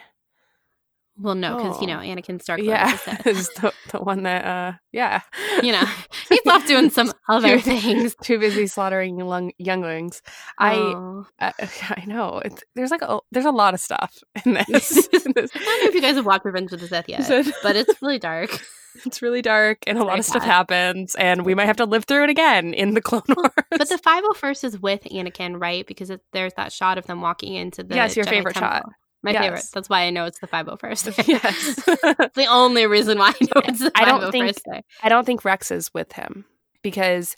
Well, no, because oh. you know oh. Anakin Starkiller yeah, is the, the one that, uh, yeah, you know, he's off doing some other too, things. Too busy slaughtering young, younglings. Oh. I, uh, I know. It's, there's like a, there's a lot of stuff in this. in this. I don't know if you guys have watched Revenge of the Sith yet, but it's really dark. It's really dark, and it's a lot of stuff happens, and we might have to live through it again in the Clone Wars. But the 501st is with Anakin, right? Because it, there's that shot of them walking into the. Yes, your Jedi favorite temple. shot. My yes. favorite. That's why I know it's the 501st. yes. it's the only reason why I know it's the 501st. I don't oh think, day. I don't think Rex is with him because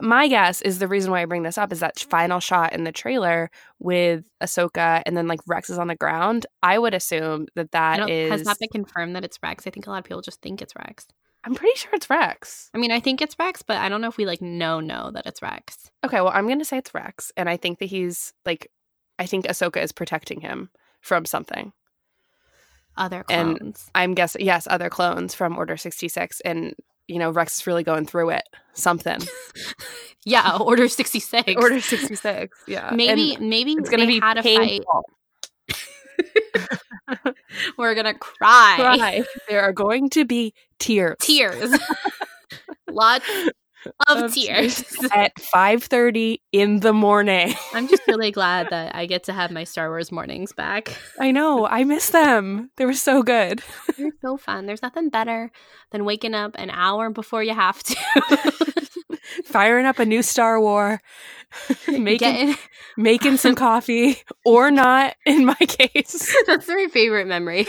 my guess is the reason why I bring this up is that final shot in the trailer with Ahsoka and then like Rex is on the ground. I would assume that that is has not been confirmed that it's Rex. I think a lot of people just think it's Rex. I'm pretty sure it's Rex. I mean, I think it's Rex, but I don't know if we like know know that it's Rex. Okay, well, I'm gonna say it's Rex, and I think that he's like, I think Ahsoka is protecting him from something. Other clones. And I'm guessing, yes, other clones from Order 66. And, you know, Rex is really going through it. Something. yeah, Order 66. Order 66. Yeah. Maybe, and maybe it's going to be had painful. a fight. We're going to cry. cry. There are going to be tears. Tears. Lots of, of tears. tears at 5:30 in the morning. I'm just really glad that I get to have my Star Wars mornings back. I know. I miss them. They were so good. They're so fun. There's nothing better than waking up an hour before you have to. Firing up a new Star War, making Getting... making some coffee or not in my case. That's my favorite memory.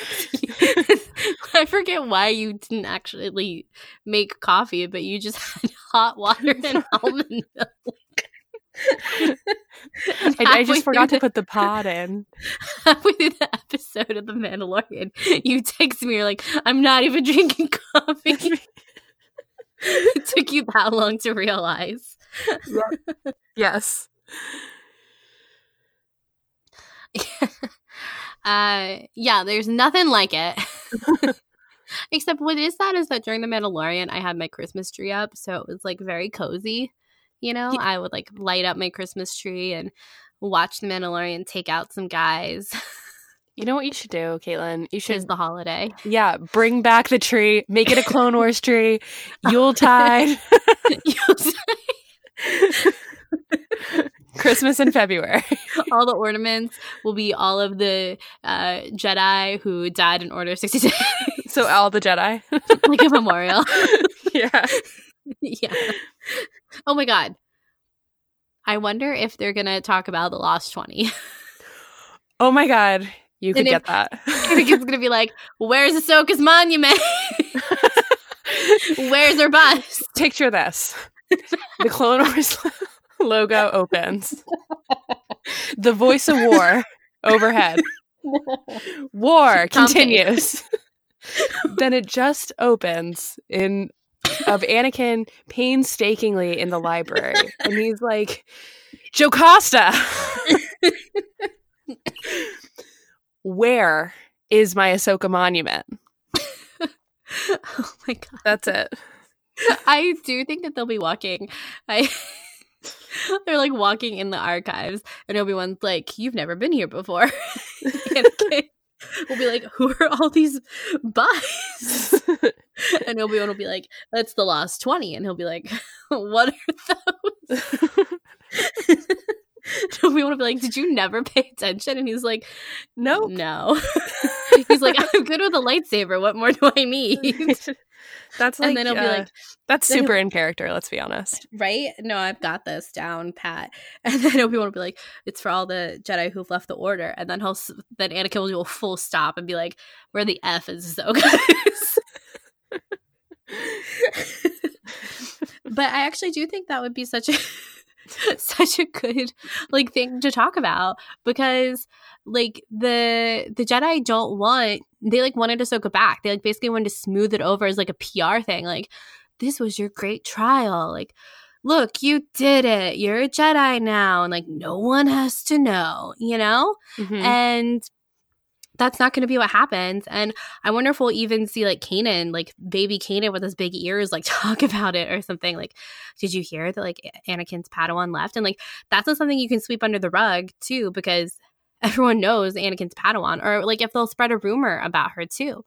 I forget why you didn't actually make coffee, but you just had hot water and almond milk. I, I, just forgot to put the pod in. Halfway through the episode of The Mandalorian, you text me, you're like, I'm not even drinking coffee. it took you that long to realize. Yes. uh, yeah, there's nothing like it. Except what is that is that during the Mandalorian, I had my Christmas tree up, so it was like very cozy. You know, yeah. I would like light up my Christmas tree and watch the Mandalorian take out some guys. You know what you should do, Caitlin? You should the holiday. Yeah, bring back the tree, make it a Clone Wars tree, Yuletide. Yuletide. Christmas in February. all the ornaments will be all of the uh, Jedi who died in Order 66. so all the Jedi. like a memorial. yeah. yeah. Oh my god. I wonder if they're going to talk about the Lost 20. oh my god. You could get that. I think it's going to be like, where's Ahsoka's monument? where's her bus? Picture this. The Clone Wars logo opens. The voice of war overhead. War continues. then it just opens in of Anakin painstakingly in the library. And he's like, Jocasta, where is my Ahsoka monument? oh my god. That's it. I do think that they'll be walking. I they're like walking in the archives, and Obi-Wan's like, You've never been here before. we'll be like, Who are all these buys? and Obi-Wan will be like, That's the lost 20. And he'll be like, What are those? we want to be like, did you never pay attention? And he's like, no, no. he's like, I'm good with a lightsaber. What more do I need? That's like, and then be uh, like, that's super in character. Let's be honest. right? No, I've got this down, Pat. And then Obi Wan will be like, it's for all the Jedi who've left the Order. And then he'll, then Anakin will do a full stop and be like, where the F is Ahsoka? but I actually do think that would be such a such a good like thing to talk about because like the the Jedi don't want they like wanted Ahsoka back. They like basically wanted to smooth it over as like a PR thing. Like this was your great trial. Like look, you did it. You're a Jedi now, and like no one has to know. You know Mhm. and that's not going to be what happens. And I wonder if we'll even see like Kanan, like baby Kanan with his big ears, like talk about it or something. Like, did you hear that like Anakin's Padawan left? And like that's not something you can sweep under the rug too, because everyone knows Anakin's Padawan. Or like if they'll spread a rumor about her too.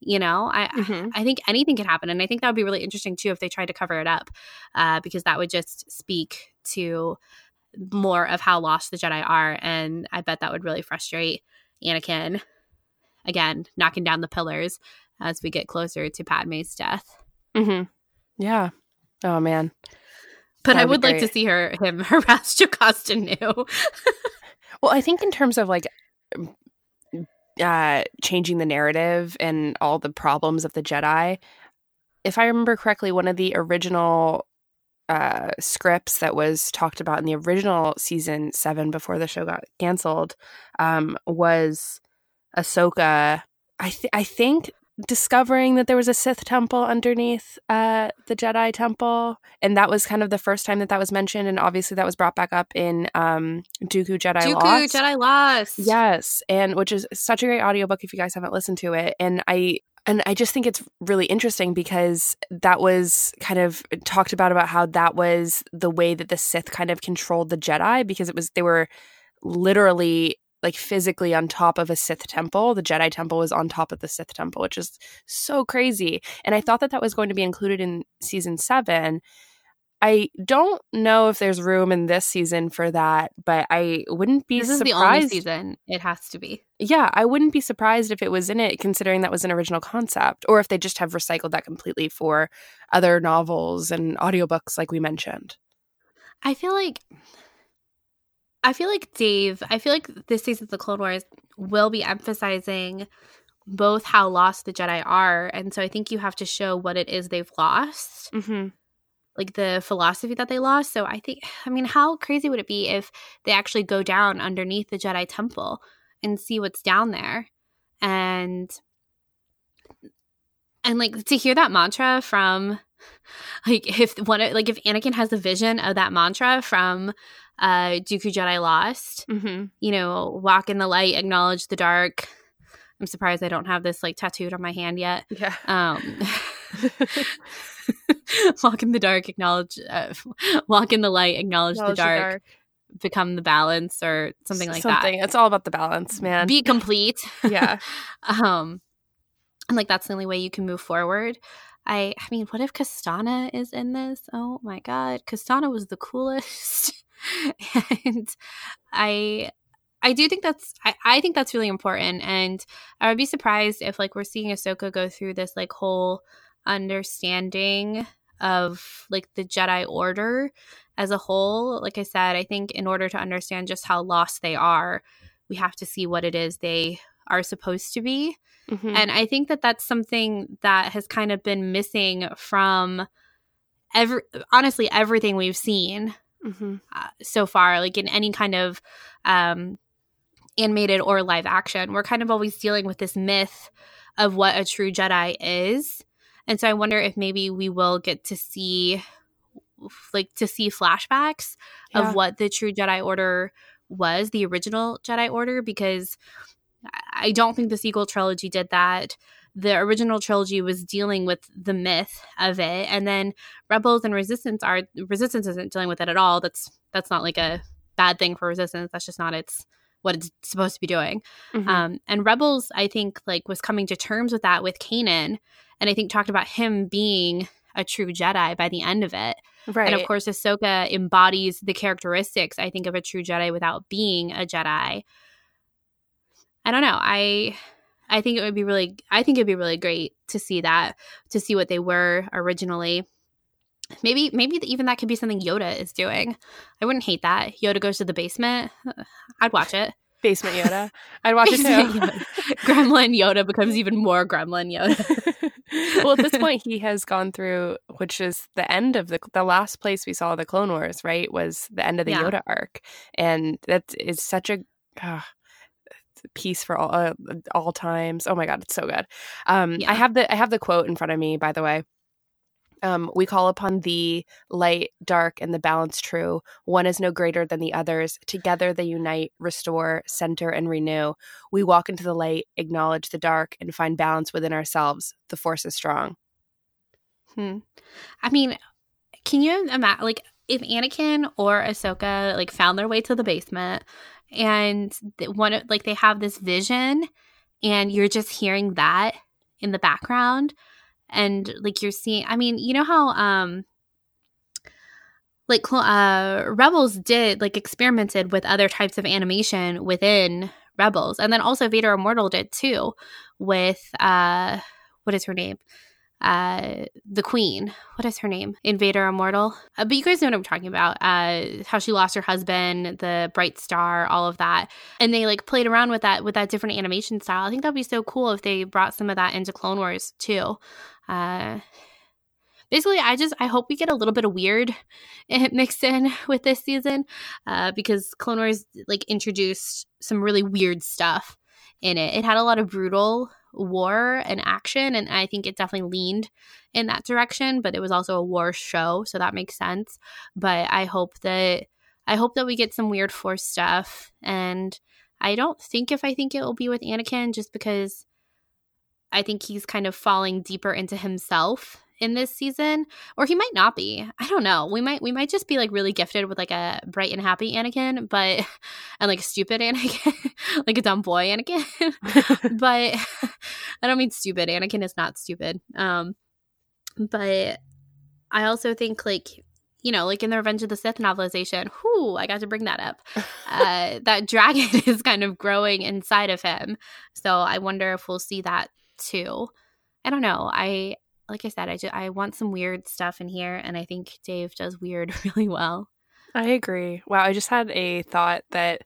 You know, I Mhm. I think anything could happen, and I think that would be really interesting too if they tried to cover it up, uh, because that would just speak to more of how lost the Jedi are, and I bet that would really frustrate Anakin. Again, knocking down the pillars as we get closer to Padme's death. Mhm. Yeah. Oh man. But I That'd be would like to see her him harass Jocasta Nu. Well, I think in terms of like uh changing the narrative and all the problems of the Jedi, if I remember correctly, one of the original uh scripts that was talked about in the original season 7 before the show got canceled um was Ahsoka I th- I think discovering that there was a Sith temple underneath uh, the Jedi temple, and that was kind of the first time that that was mentioned, and obviously that was brought back up in um, Dooku Jedi Dooku, Lost. Jedi Lost. Yes, and which is such a great audiobook if you guys haven't listened to it. And I and I just think it's really interesting because that was kind of talked about about how that was the way that the Sith kind of controlled the Jedi because it was they were literally like physically on top of a Sith temple. The Jedi temple was on top of the Sith temple, which is so crazy. And I thought that that was going to be included in season 7. I don't know if there's room in this season for that, but I wouldn't be This is surprised. the only season it has to be. Yeah, I wouldn't be surprised if it was in it, considering that was an original concept, or if they just have recycled that completely for other novels and audiobooks, like we mentioned. I feel like I feel like Dave, I feel like this season of the Clone Wars will be emphasizing both how lost the Jedi are, and so I think you have to show what it is they've lost, Mm-hmm. like the philosophy that they lost. So I think, I mean, how crazy would it be if they actually go down underneath the Jedi Temple and see what's down there, and and like to hear that mantra from like if one of- like if Anakin has a vision of that mantra from uh Dooku Jedi Lost, Mm-hmm. you know, walk in the light, acknowledge the dark. I'm surprised I don't have this like tattooed on my hand yet. Yeah. Um walk in the dark, acknowledge uh, walk in the light, acknowledge, the, dark, become the balance or something like that. Something. It's all about the balance, man. Be complete. yeah. um and like that's the only way you can move forward i i mean what if castana is in this oh my god castana was the coolest and i i do think that's I, I think that's really important and i would be surprised if like we're seeing ahsoka go through this like whole understanding of like the jedi order as a whole like i said i think in order to understand just how lost they are we have to see what it is they are supposed to be. Mhm. And I think that that's something that has kind of been missing from every honestly everything we've seen Mhm. uh, so far like in any kind of um animated or live action. We're kind of always dealing with this myth of what a true Jedi is. And so I wonder if maybe we will get to see like to see flashbacks Yeah. of what the true Jedi Order was, the original Jedi Order, because I don't think the sequel trilogy did that. The original trilogy was dealing with the myth of it, and then Rebels and Resistance are Resistance isn't dealing with it at all. That's that's not like a bad thing for Resistance. That's just not its what it's supposed to be doing. Mhm. Um, and Rebels, I think, like was coming to terms with that with Kanan, and I think talked about him being a true Jedi by the end of it. right. And of course, Ahsoka embodies the characteristics, I think, of a true Jedi without being a Jedi. I don't know. I I think it would be really I think it'd be really great to see that to see what they were originally. Maybe maybe even that could be something Yoda is doing. I wouldn't hate that. Yoda goes to the basement. I'd watch it. Basement Yoda. I'd watch it too. gremlin Yoda becomes even more Gremlin Yoda. well, at this point, he has gone through, which is the end of the the last place we saw the Clone Wars. Right, was the end of the yeah. Yoda arc, and that is such a. Uh, piece for all uh, all times. Oh my god, it's so good. Um, yeah. I have the I have the quote in front of me. By the way, um, we call upon thee, light, dark, and the balance true. One is no greater than the others. Together they unite, restore, center, and renew. We walk into the light, acknowledge the dark, and find balance within ourselves. The force is strong. Hmm. I mean, can you imagine, like, if Anakin or Ahsoka like found their way to the basement, and one like they have this vision, and you're just hearing that in the background. And like you're seeing i mean you know how um like uh rebels did like experimented with other types of animation within rebels. And then also vader immortal did too with uh what is her name uh the queen. What is her name? In Vader immortal. Uh, but you guys know what i'm talking about uh how she lost her husband the bright star all of that. And they like played around with that with that different animation style. I think that'd be so cool if they brought some of that into clone wars too. Uh, basically i just i hope we get a little bit of weird mixed in with this season uh, because clone wars like introduced some really weird stuff in it. It had a lot of brutal war and action and i think it definitely leaned in that direction but it was also a war show so that makes sense. But i hope that i hope that we get some weird force stuff and i don't think if i think it will be with anakin just because I think he's kind of falling deeper into himself in this season or he might not be i don't know we might we might just be like really gifted with like a bright and happy anakin but and like stupid anakin like a dumb boy anakin but i don't mean stupid anakin is not stupid um but i also think like you know, like in the Revenge of the Sith novelization, whoo, I got to bring that up. Uh, that dragon is kind of growing inside of him. So I wonder if we'll see that too. I don't know. I like I said, I just, I want some weird stuff in here, and I think Dave does weird really well. I agree. Wow, I just had a thought that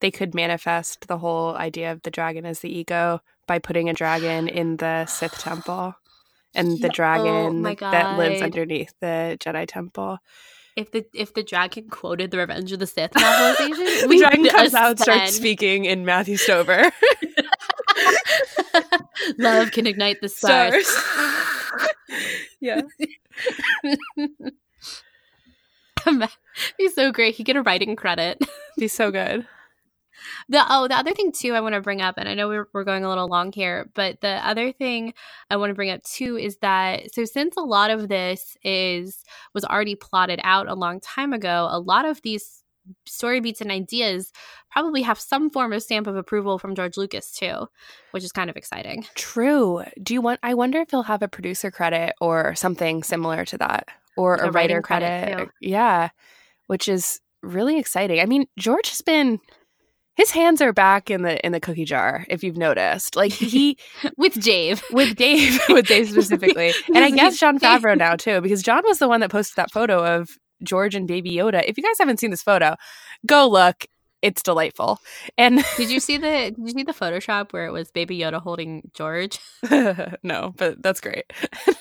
they could manifest the whole idea of the dragon as the ego by putting a dragon in the Sith temple and the oh dragon oh that lives underneath the Jedi temple. If the if the dragon quoted the Revenge of the Sith novelization, the dragon comes out, starts speaking in Matthew Stover. Love can ignite the stars. stars. Yeah. He's so great. He get a writing credit. He's so good. The oh, the other thing too I want to bring up, and I know we're, we're going a little long here, but the other thing I want to bring up too is that so since a lot of this is was already plotted out a long time ago, a lot of these story beats and ideas probably have some form of stamp of approval from George Lucas too, which is kind of exciting. True. Do you want I wonder if he'll have a producer credit or something similar to that or a, a writer credit. credit yeah, which is really exciting. I mean, George has been his hands are back in the in the cookie jar if you've noticed like he with dave with dave with dave specifically and i guess jon favreau now too because jon was the one that posted that photo of George and Baby Yoda. If you guys haven't seen this photo, go look. It's delightful. And did you see the did you see the Photoshop where it was Baby Yoda holding George? no, but that's great.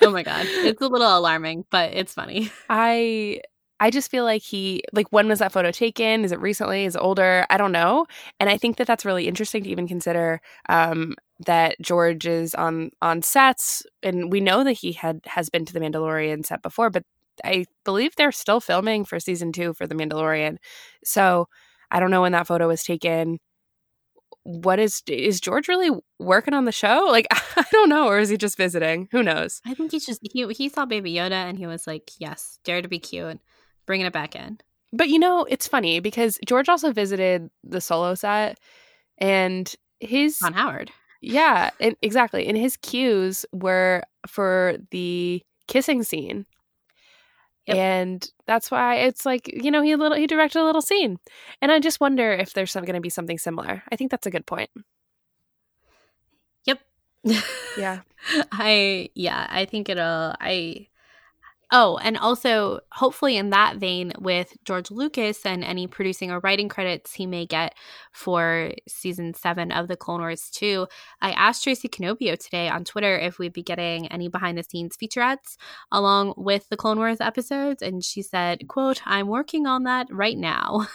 oh my god, it's a little alarming, but it's funny. I I just feel like he like when was that photo taken? Is it recently? Is it older? I don't know. And I think that that's really interesting to even consider um, that George is on on sets, and we know that he had has been to the Mandalorian set before, but I believe they're still filming for season two for The Mandalorian. So I don't know when that photo was taken. What is is George really working on the show? Like I don't know, or is he just visiting? Who knows? I think he's just he he saw Baby Yoda and he was like, "Yes, dare to be cute, bringing it back in." But you know, it's funny because George also visited the solo set, and his on Howard. Yeah, and, exactly. And his cues were for the kissing scene Yep. And that's why it's like, you know, he little he directed a little scene. And I just wonder if there's going to be something similar. I think that's a good point. Yep. yeah. I yeah, I think it'll I Oh, and also hopefully in that vein with George Lucas and any producing or writing credits he may get for season seven of the Clone Wars 2. I asked Tracy Cannobbio today on Twitter if we'd be getting any behind the scenes featurettes along with the Clone Wars episodes, and she said, quote, I'm working on that right now.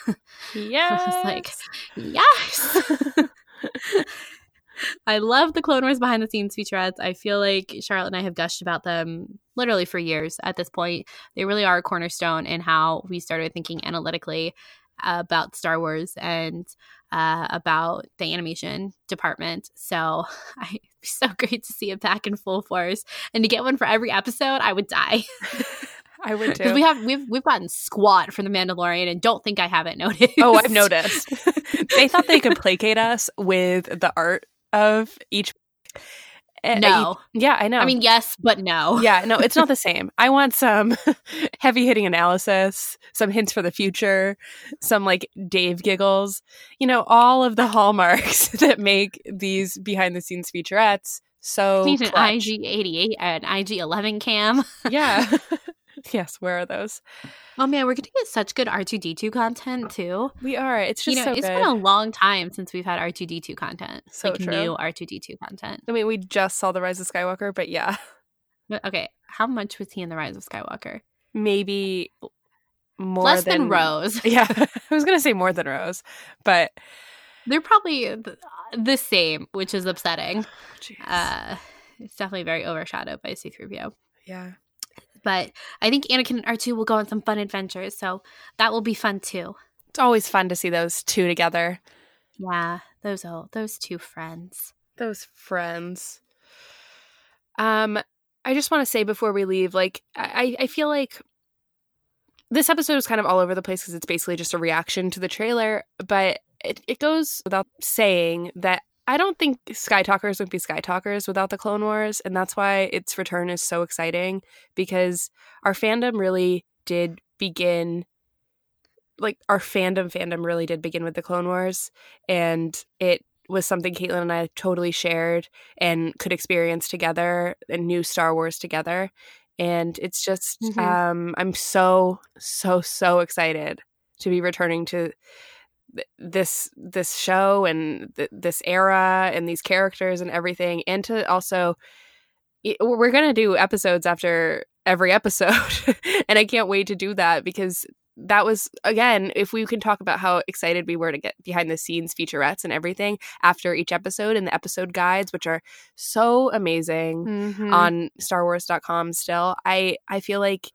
Yes. I was like, yes. I love the Clone Wars behind the scenes featurettes. I feel like Charlotte and I have gushed about them literally for years at this point. They really are a cornerstone in how we started thinking analytically about Star Wars and uh, about the animation department. So I, it'd so great to see it back in full force and to get one for every episode. I would die. I would too. we have we've we've gotten squat from the Mandalorian and don't think I haven't noticed. oh, I've noticed. they thought they could placate us with the art of each. eh, No. each- yeah, I know. I mean yes, but no. yeah, no, it's not the same. I want some heavy hitting analysis, some hints for the future, some like Dave giggles, you know, all of the hallmarks that make these behind the scenes featurettes so. Need an. IG eighty eight and IG eleven cam. Yeah. yes, where are those? Oh man, we're gonna get such good R two D two content too. We are. It's just you know, so it's good. been a long time since we've had R two D two content. So like true. new R two D two content. I mean, we just saw the Rise of Skywalker, but yeah, But okay, how much was he in the Rise of Skywalker? maybe more Less than, than Rose. Yeah, I was gonna say more than Rose, but They're probably the same, which is upsetting. jeez. Uh, it's definitely very overshadowed by C three PO. yeah, But I think Anakin and R two will go on some fun adventures, so that will be fun too. it's always fun to see those two together. Yeah, those oh, those two friends. Those friends. Um, I just want to say before we leave, like, I I feel like this episode is kind of all over the place because it's basically just a reaction to the trailer, but it, it goes without saying that I don't think Sky Talkers would be Sky Talkers without the Clone Wars, and that's why its return is so exciting because our fandom really did begin like our fandom fandom really did begin with the Clone Wars and it was something Caitlin and I totally shared and could experience together and knew Star Wars together. And it's just Mhm. um I'm so so so excited to be returning to th- this this show and th- this era and these characters and everything and to also it- we're going to do episodes after every episode and I can't wait to do that because that was again if we can talk about how excited we were to get behind the scenes featurettes and everything after each episode and the episode guides which are so amazing Mm-hmm. on starwars.com still i i feel like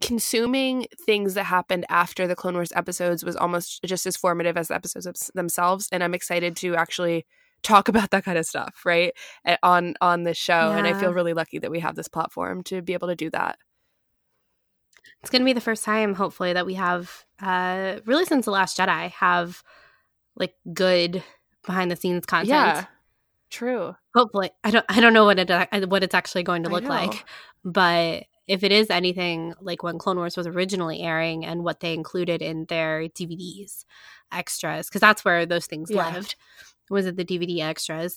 consuming things that happened after the clone wars episodes was almost just as formative as the episodes themselves and i'm excited to actually talk about that kind of stuff right on on this show and i feel really lucky that we have this platform to be able to do that. It's going to be the first time hopefully that we have uh really since the last jedi have like good behind the scenes content. Yeah. True. Hopefully. I don't i don't know what it what it's actually going to look like but if it is anything like when clone wars was originally airing and what they included in their dvds extras because that's where those things Yeah. lived was it the dvd extras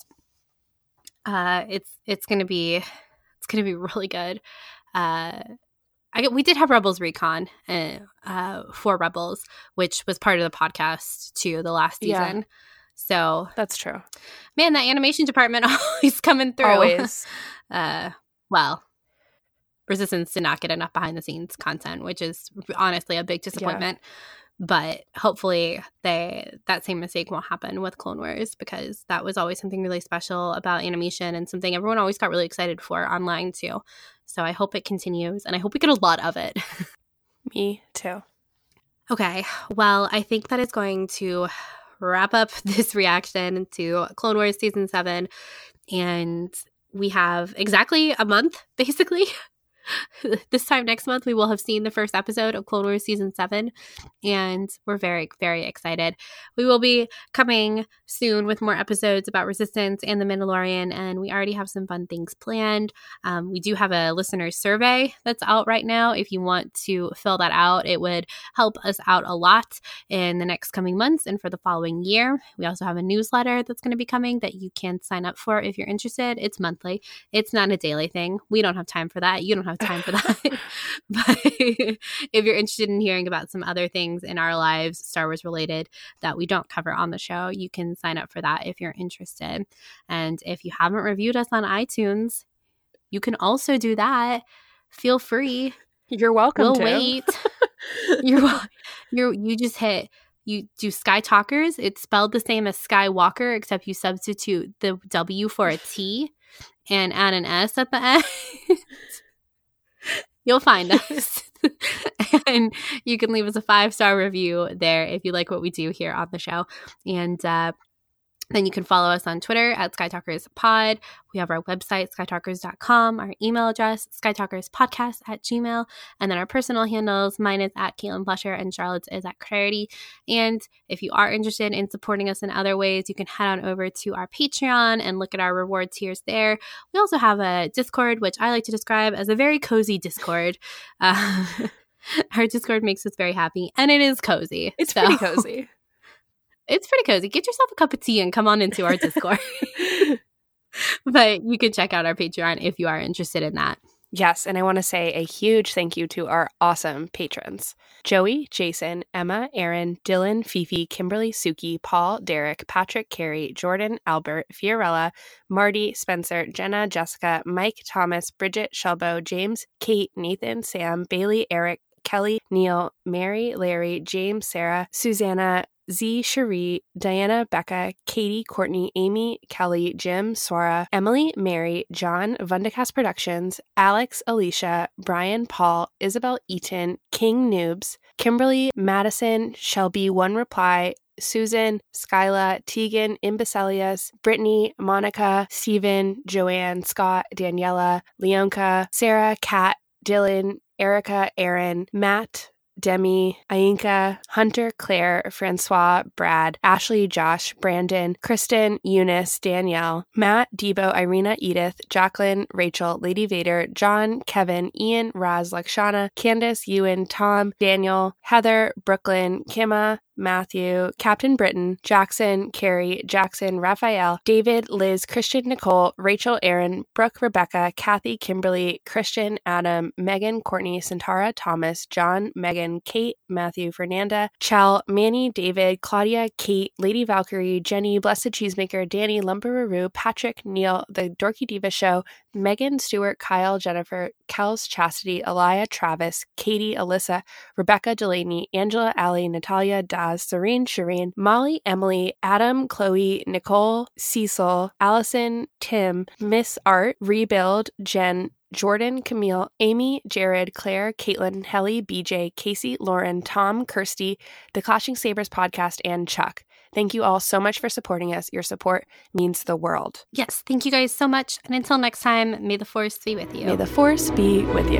uh it's it's gonna be it's gonna be really good uh I, we did have Rebels Recon uh, uh, for Rebels, which was part of the podcast too, the last Yeah. season. So, that's true man, that animation department always coming through. always Uh, well, Resistance did not get enough behind the scenes content, which is honestly a big disappointment. But hopefully, they that same mistake won't happen with Clone Wars because that was always something really special about animation and something everyone always got really excited for online too. So I hope it continues, and I hope we get a lot of it. me too Okay. Well, I think that is going to wrap up this reaction to Clone Wars season seven. And we have exactly a month, basically, this time next month, we will have seen the first episode of Clone Wars season seven, and we're very, very excited. We will be coming soon with more episodes about Resistance and The Mandalorian, and we already have some fun things planned. Um, we do have a listener survey that's out right now. If you want to fill that out, it would help us out a lot in the next coming months and for the following year. We also have a newsletter that's going to be coming that you can sign up for if you're interested. It's monthly, it's not a daily thing. We don't have time for that. You don't have time for that. but if you're interested in hearing about some other things in our lives, Star Wars related, that we don't cover on the show, you can sign up for that if you're interested. And if you haven't reviewed us on iTunes, you can also do that. Feel free. You're welcome. We'll to. wait. you're you're you just hit you do Sky Talkers. It's spelled the same as Skywalker, except you substitute the W for a T and add an S at the end. You'll find us. and you can leave us a five star review there if you like what we do here on the show. And uh, then you can follow us on Twitter at SkyTalkersPod. We have our website, skytalkers.com, our email address, skytalkerspodcast at gmail, and then our personal handles. Mine is at Caitlin Plusher and Charlotte's is at Clarity. And if you are interested in supporting us in other ways, you can head on over to our Patreon and look at our reward tiers there. We also have a Discord, which I like to describe as a very cozy Discord. Uh, our Discord makes us very happy, and it is cozy. It's so. pretty cozy. It's pretty cozy. Get yourself a cup of tea and come on into our Discord. but you can check out our Patreon if you are interested in that. Yes, and I want to say a huge thank you to our awesome patrons Joey, Jason, Emma, Aaron, Dylan, Fifi, Kimberly, Suki, Paul, Derek, Patrick, Carrie, Jordan, Albert, Fiorella, Marty, Spencer, Jenna, Jessica, Mike, Thomas, Bridget, Shelbo, James, Kate, Nathan, Sam, Bailey, Eric, Kelly, Neil, Mary, Larry, James, Sarah, Susanna, Z, Cherie, Diana, Becca, Katie, Courtney, Amy, Kelly, Jim, Swara, Emily, Mary, John, Vundacast Productions, Alex, Alicia, Brian, Paul, Isabel Eaton, King Noobs, Kimberly, Madison, Shelby, One Reply, Susan, Skyla, Tegan, Imbecilius, Brittany, Monica, Stephen, Joanne, Scott, Daniela, Leonka, Sarah, Kat, Dylan, Erica, Aaron, Matt, Demi, Ainka, Hunter, Claire, Francois, Brad, Ashley, Josh, Brandon, Kristen, Eunice, Danielle, Matt, Debo, Irina, Edith, Jacqueline, Rachel, Lady Vader, John, Kevin, Ian, Raz, Lakshana, Candace, Ewan, Tom, Daniel, Heather, Brooklyn, Kimma, Matthew, Captain Britain, Jackson, Carrie, Jackson, Raphael, David, Liz, Christian, Nicole, Rachel, Aaron, Brooke, Rebecca, Kathy, Kimberly, Christian, Adam, Megan, Courtney, Santara, Thomas, John, Megan, Kate, Matthew, Fernanda, Chell, Manny, David, Claudia, Kate, Lady Valkyrie, Jenny, Blessed Cheesemaker, Danny, Lumberaroo, Patrick, Neil, The Dorky Diva Show, Megan, Stewart, Kyle, Jennifer, Kels, Chastity, Elia, Travis, Katie, Alyssa, Rebecca, Delaney, Angela, Allie, Natalia, Daz, Serene, Shireen, Molly, Emily, Adam, Chloe, Nicole, Cecil, Allison, Tim, Miss Art, Rebuild, Jen, Jordan, Camille, Amy, Jared, Claire, Caitlin, Helly, BJ, Casey, Lauren, Tom, Kirsty, the Clashing Sabers podcast, and Chuck. Thank you all so much for supporting us. Your support means the world. Yes, thank you guys so much. And until next time, may the force be with you. May the force be with you.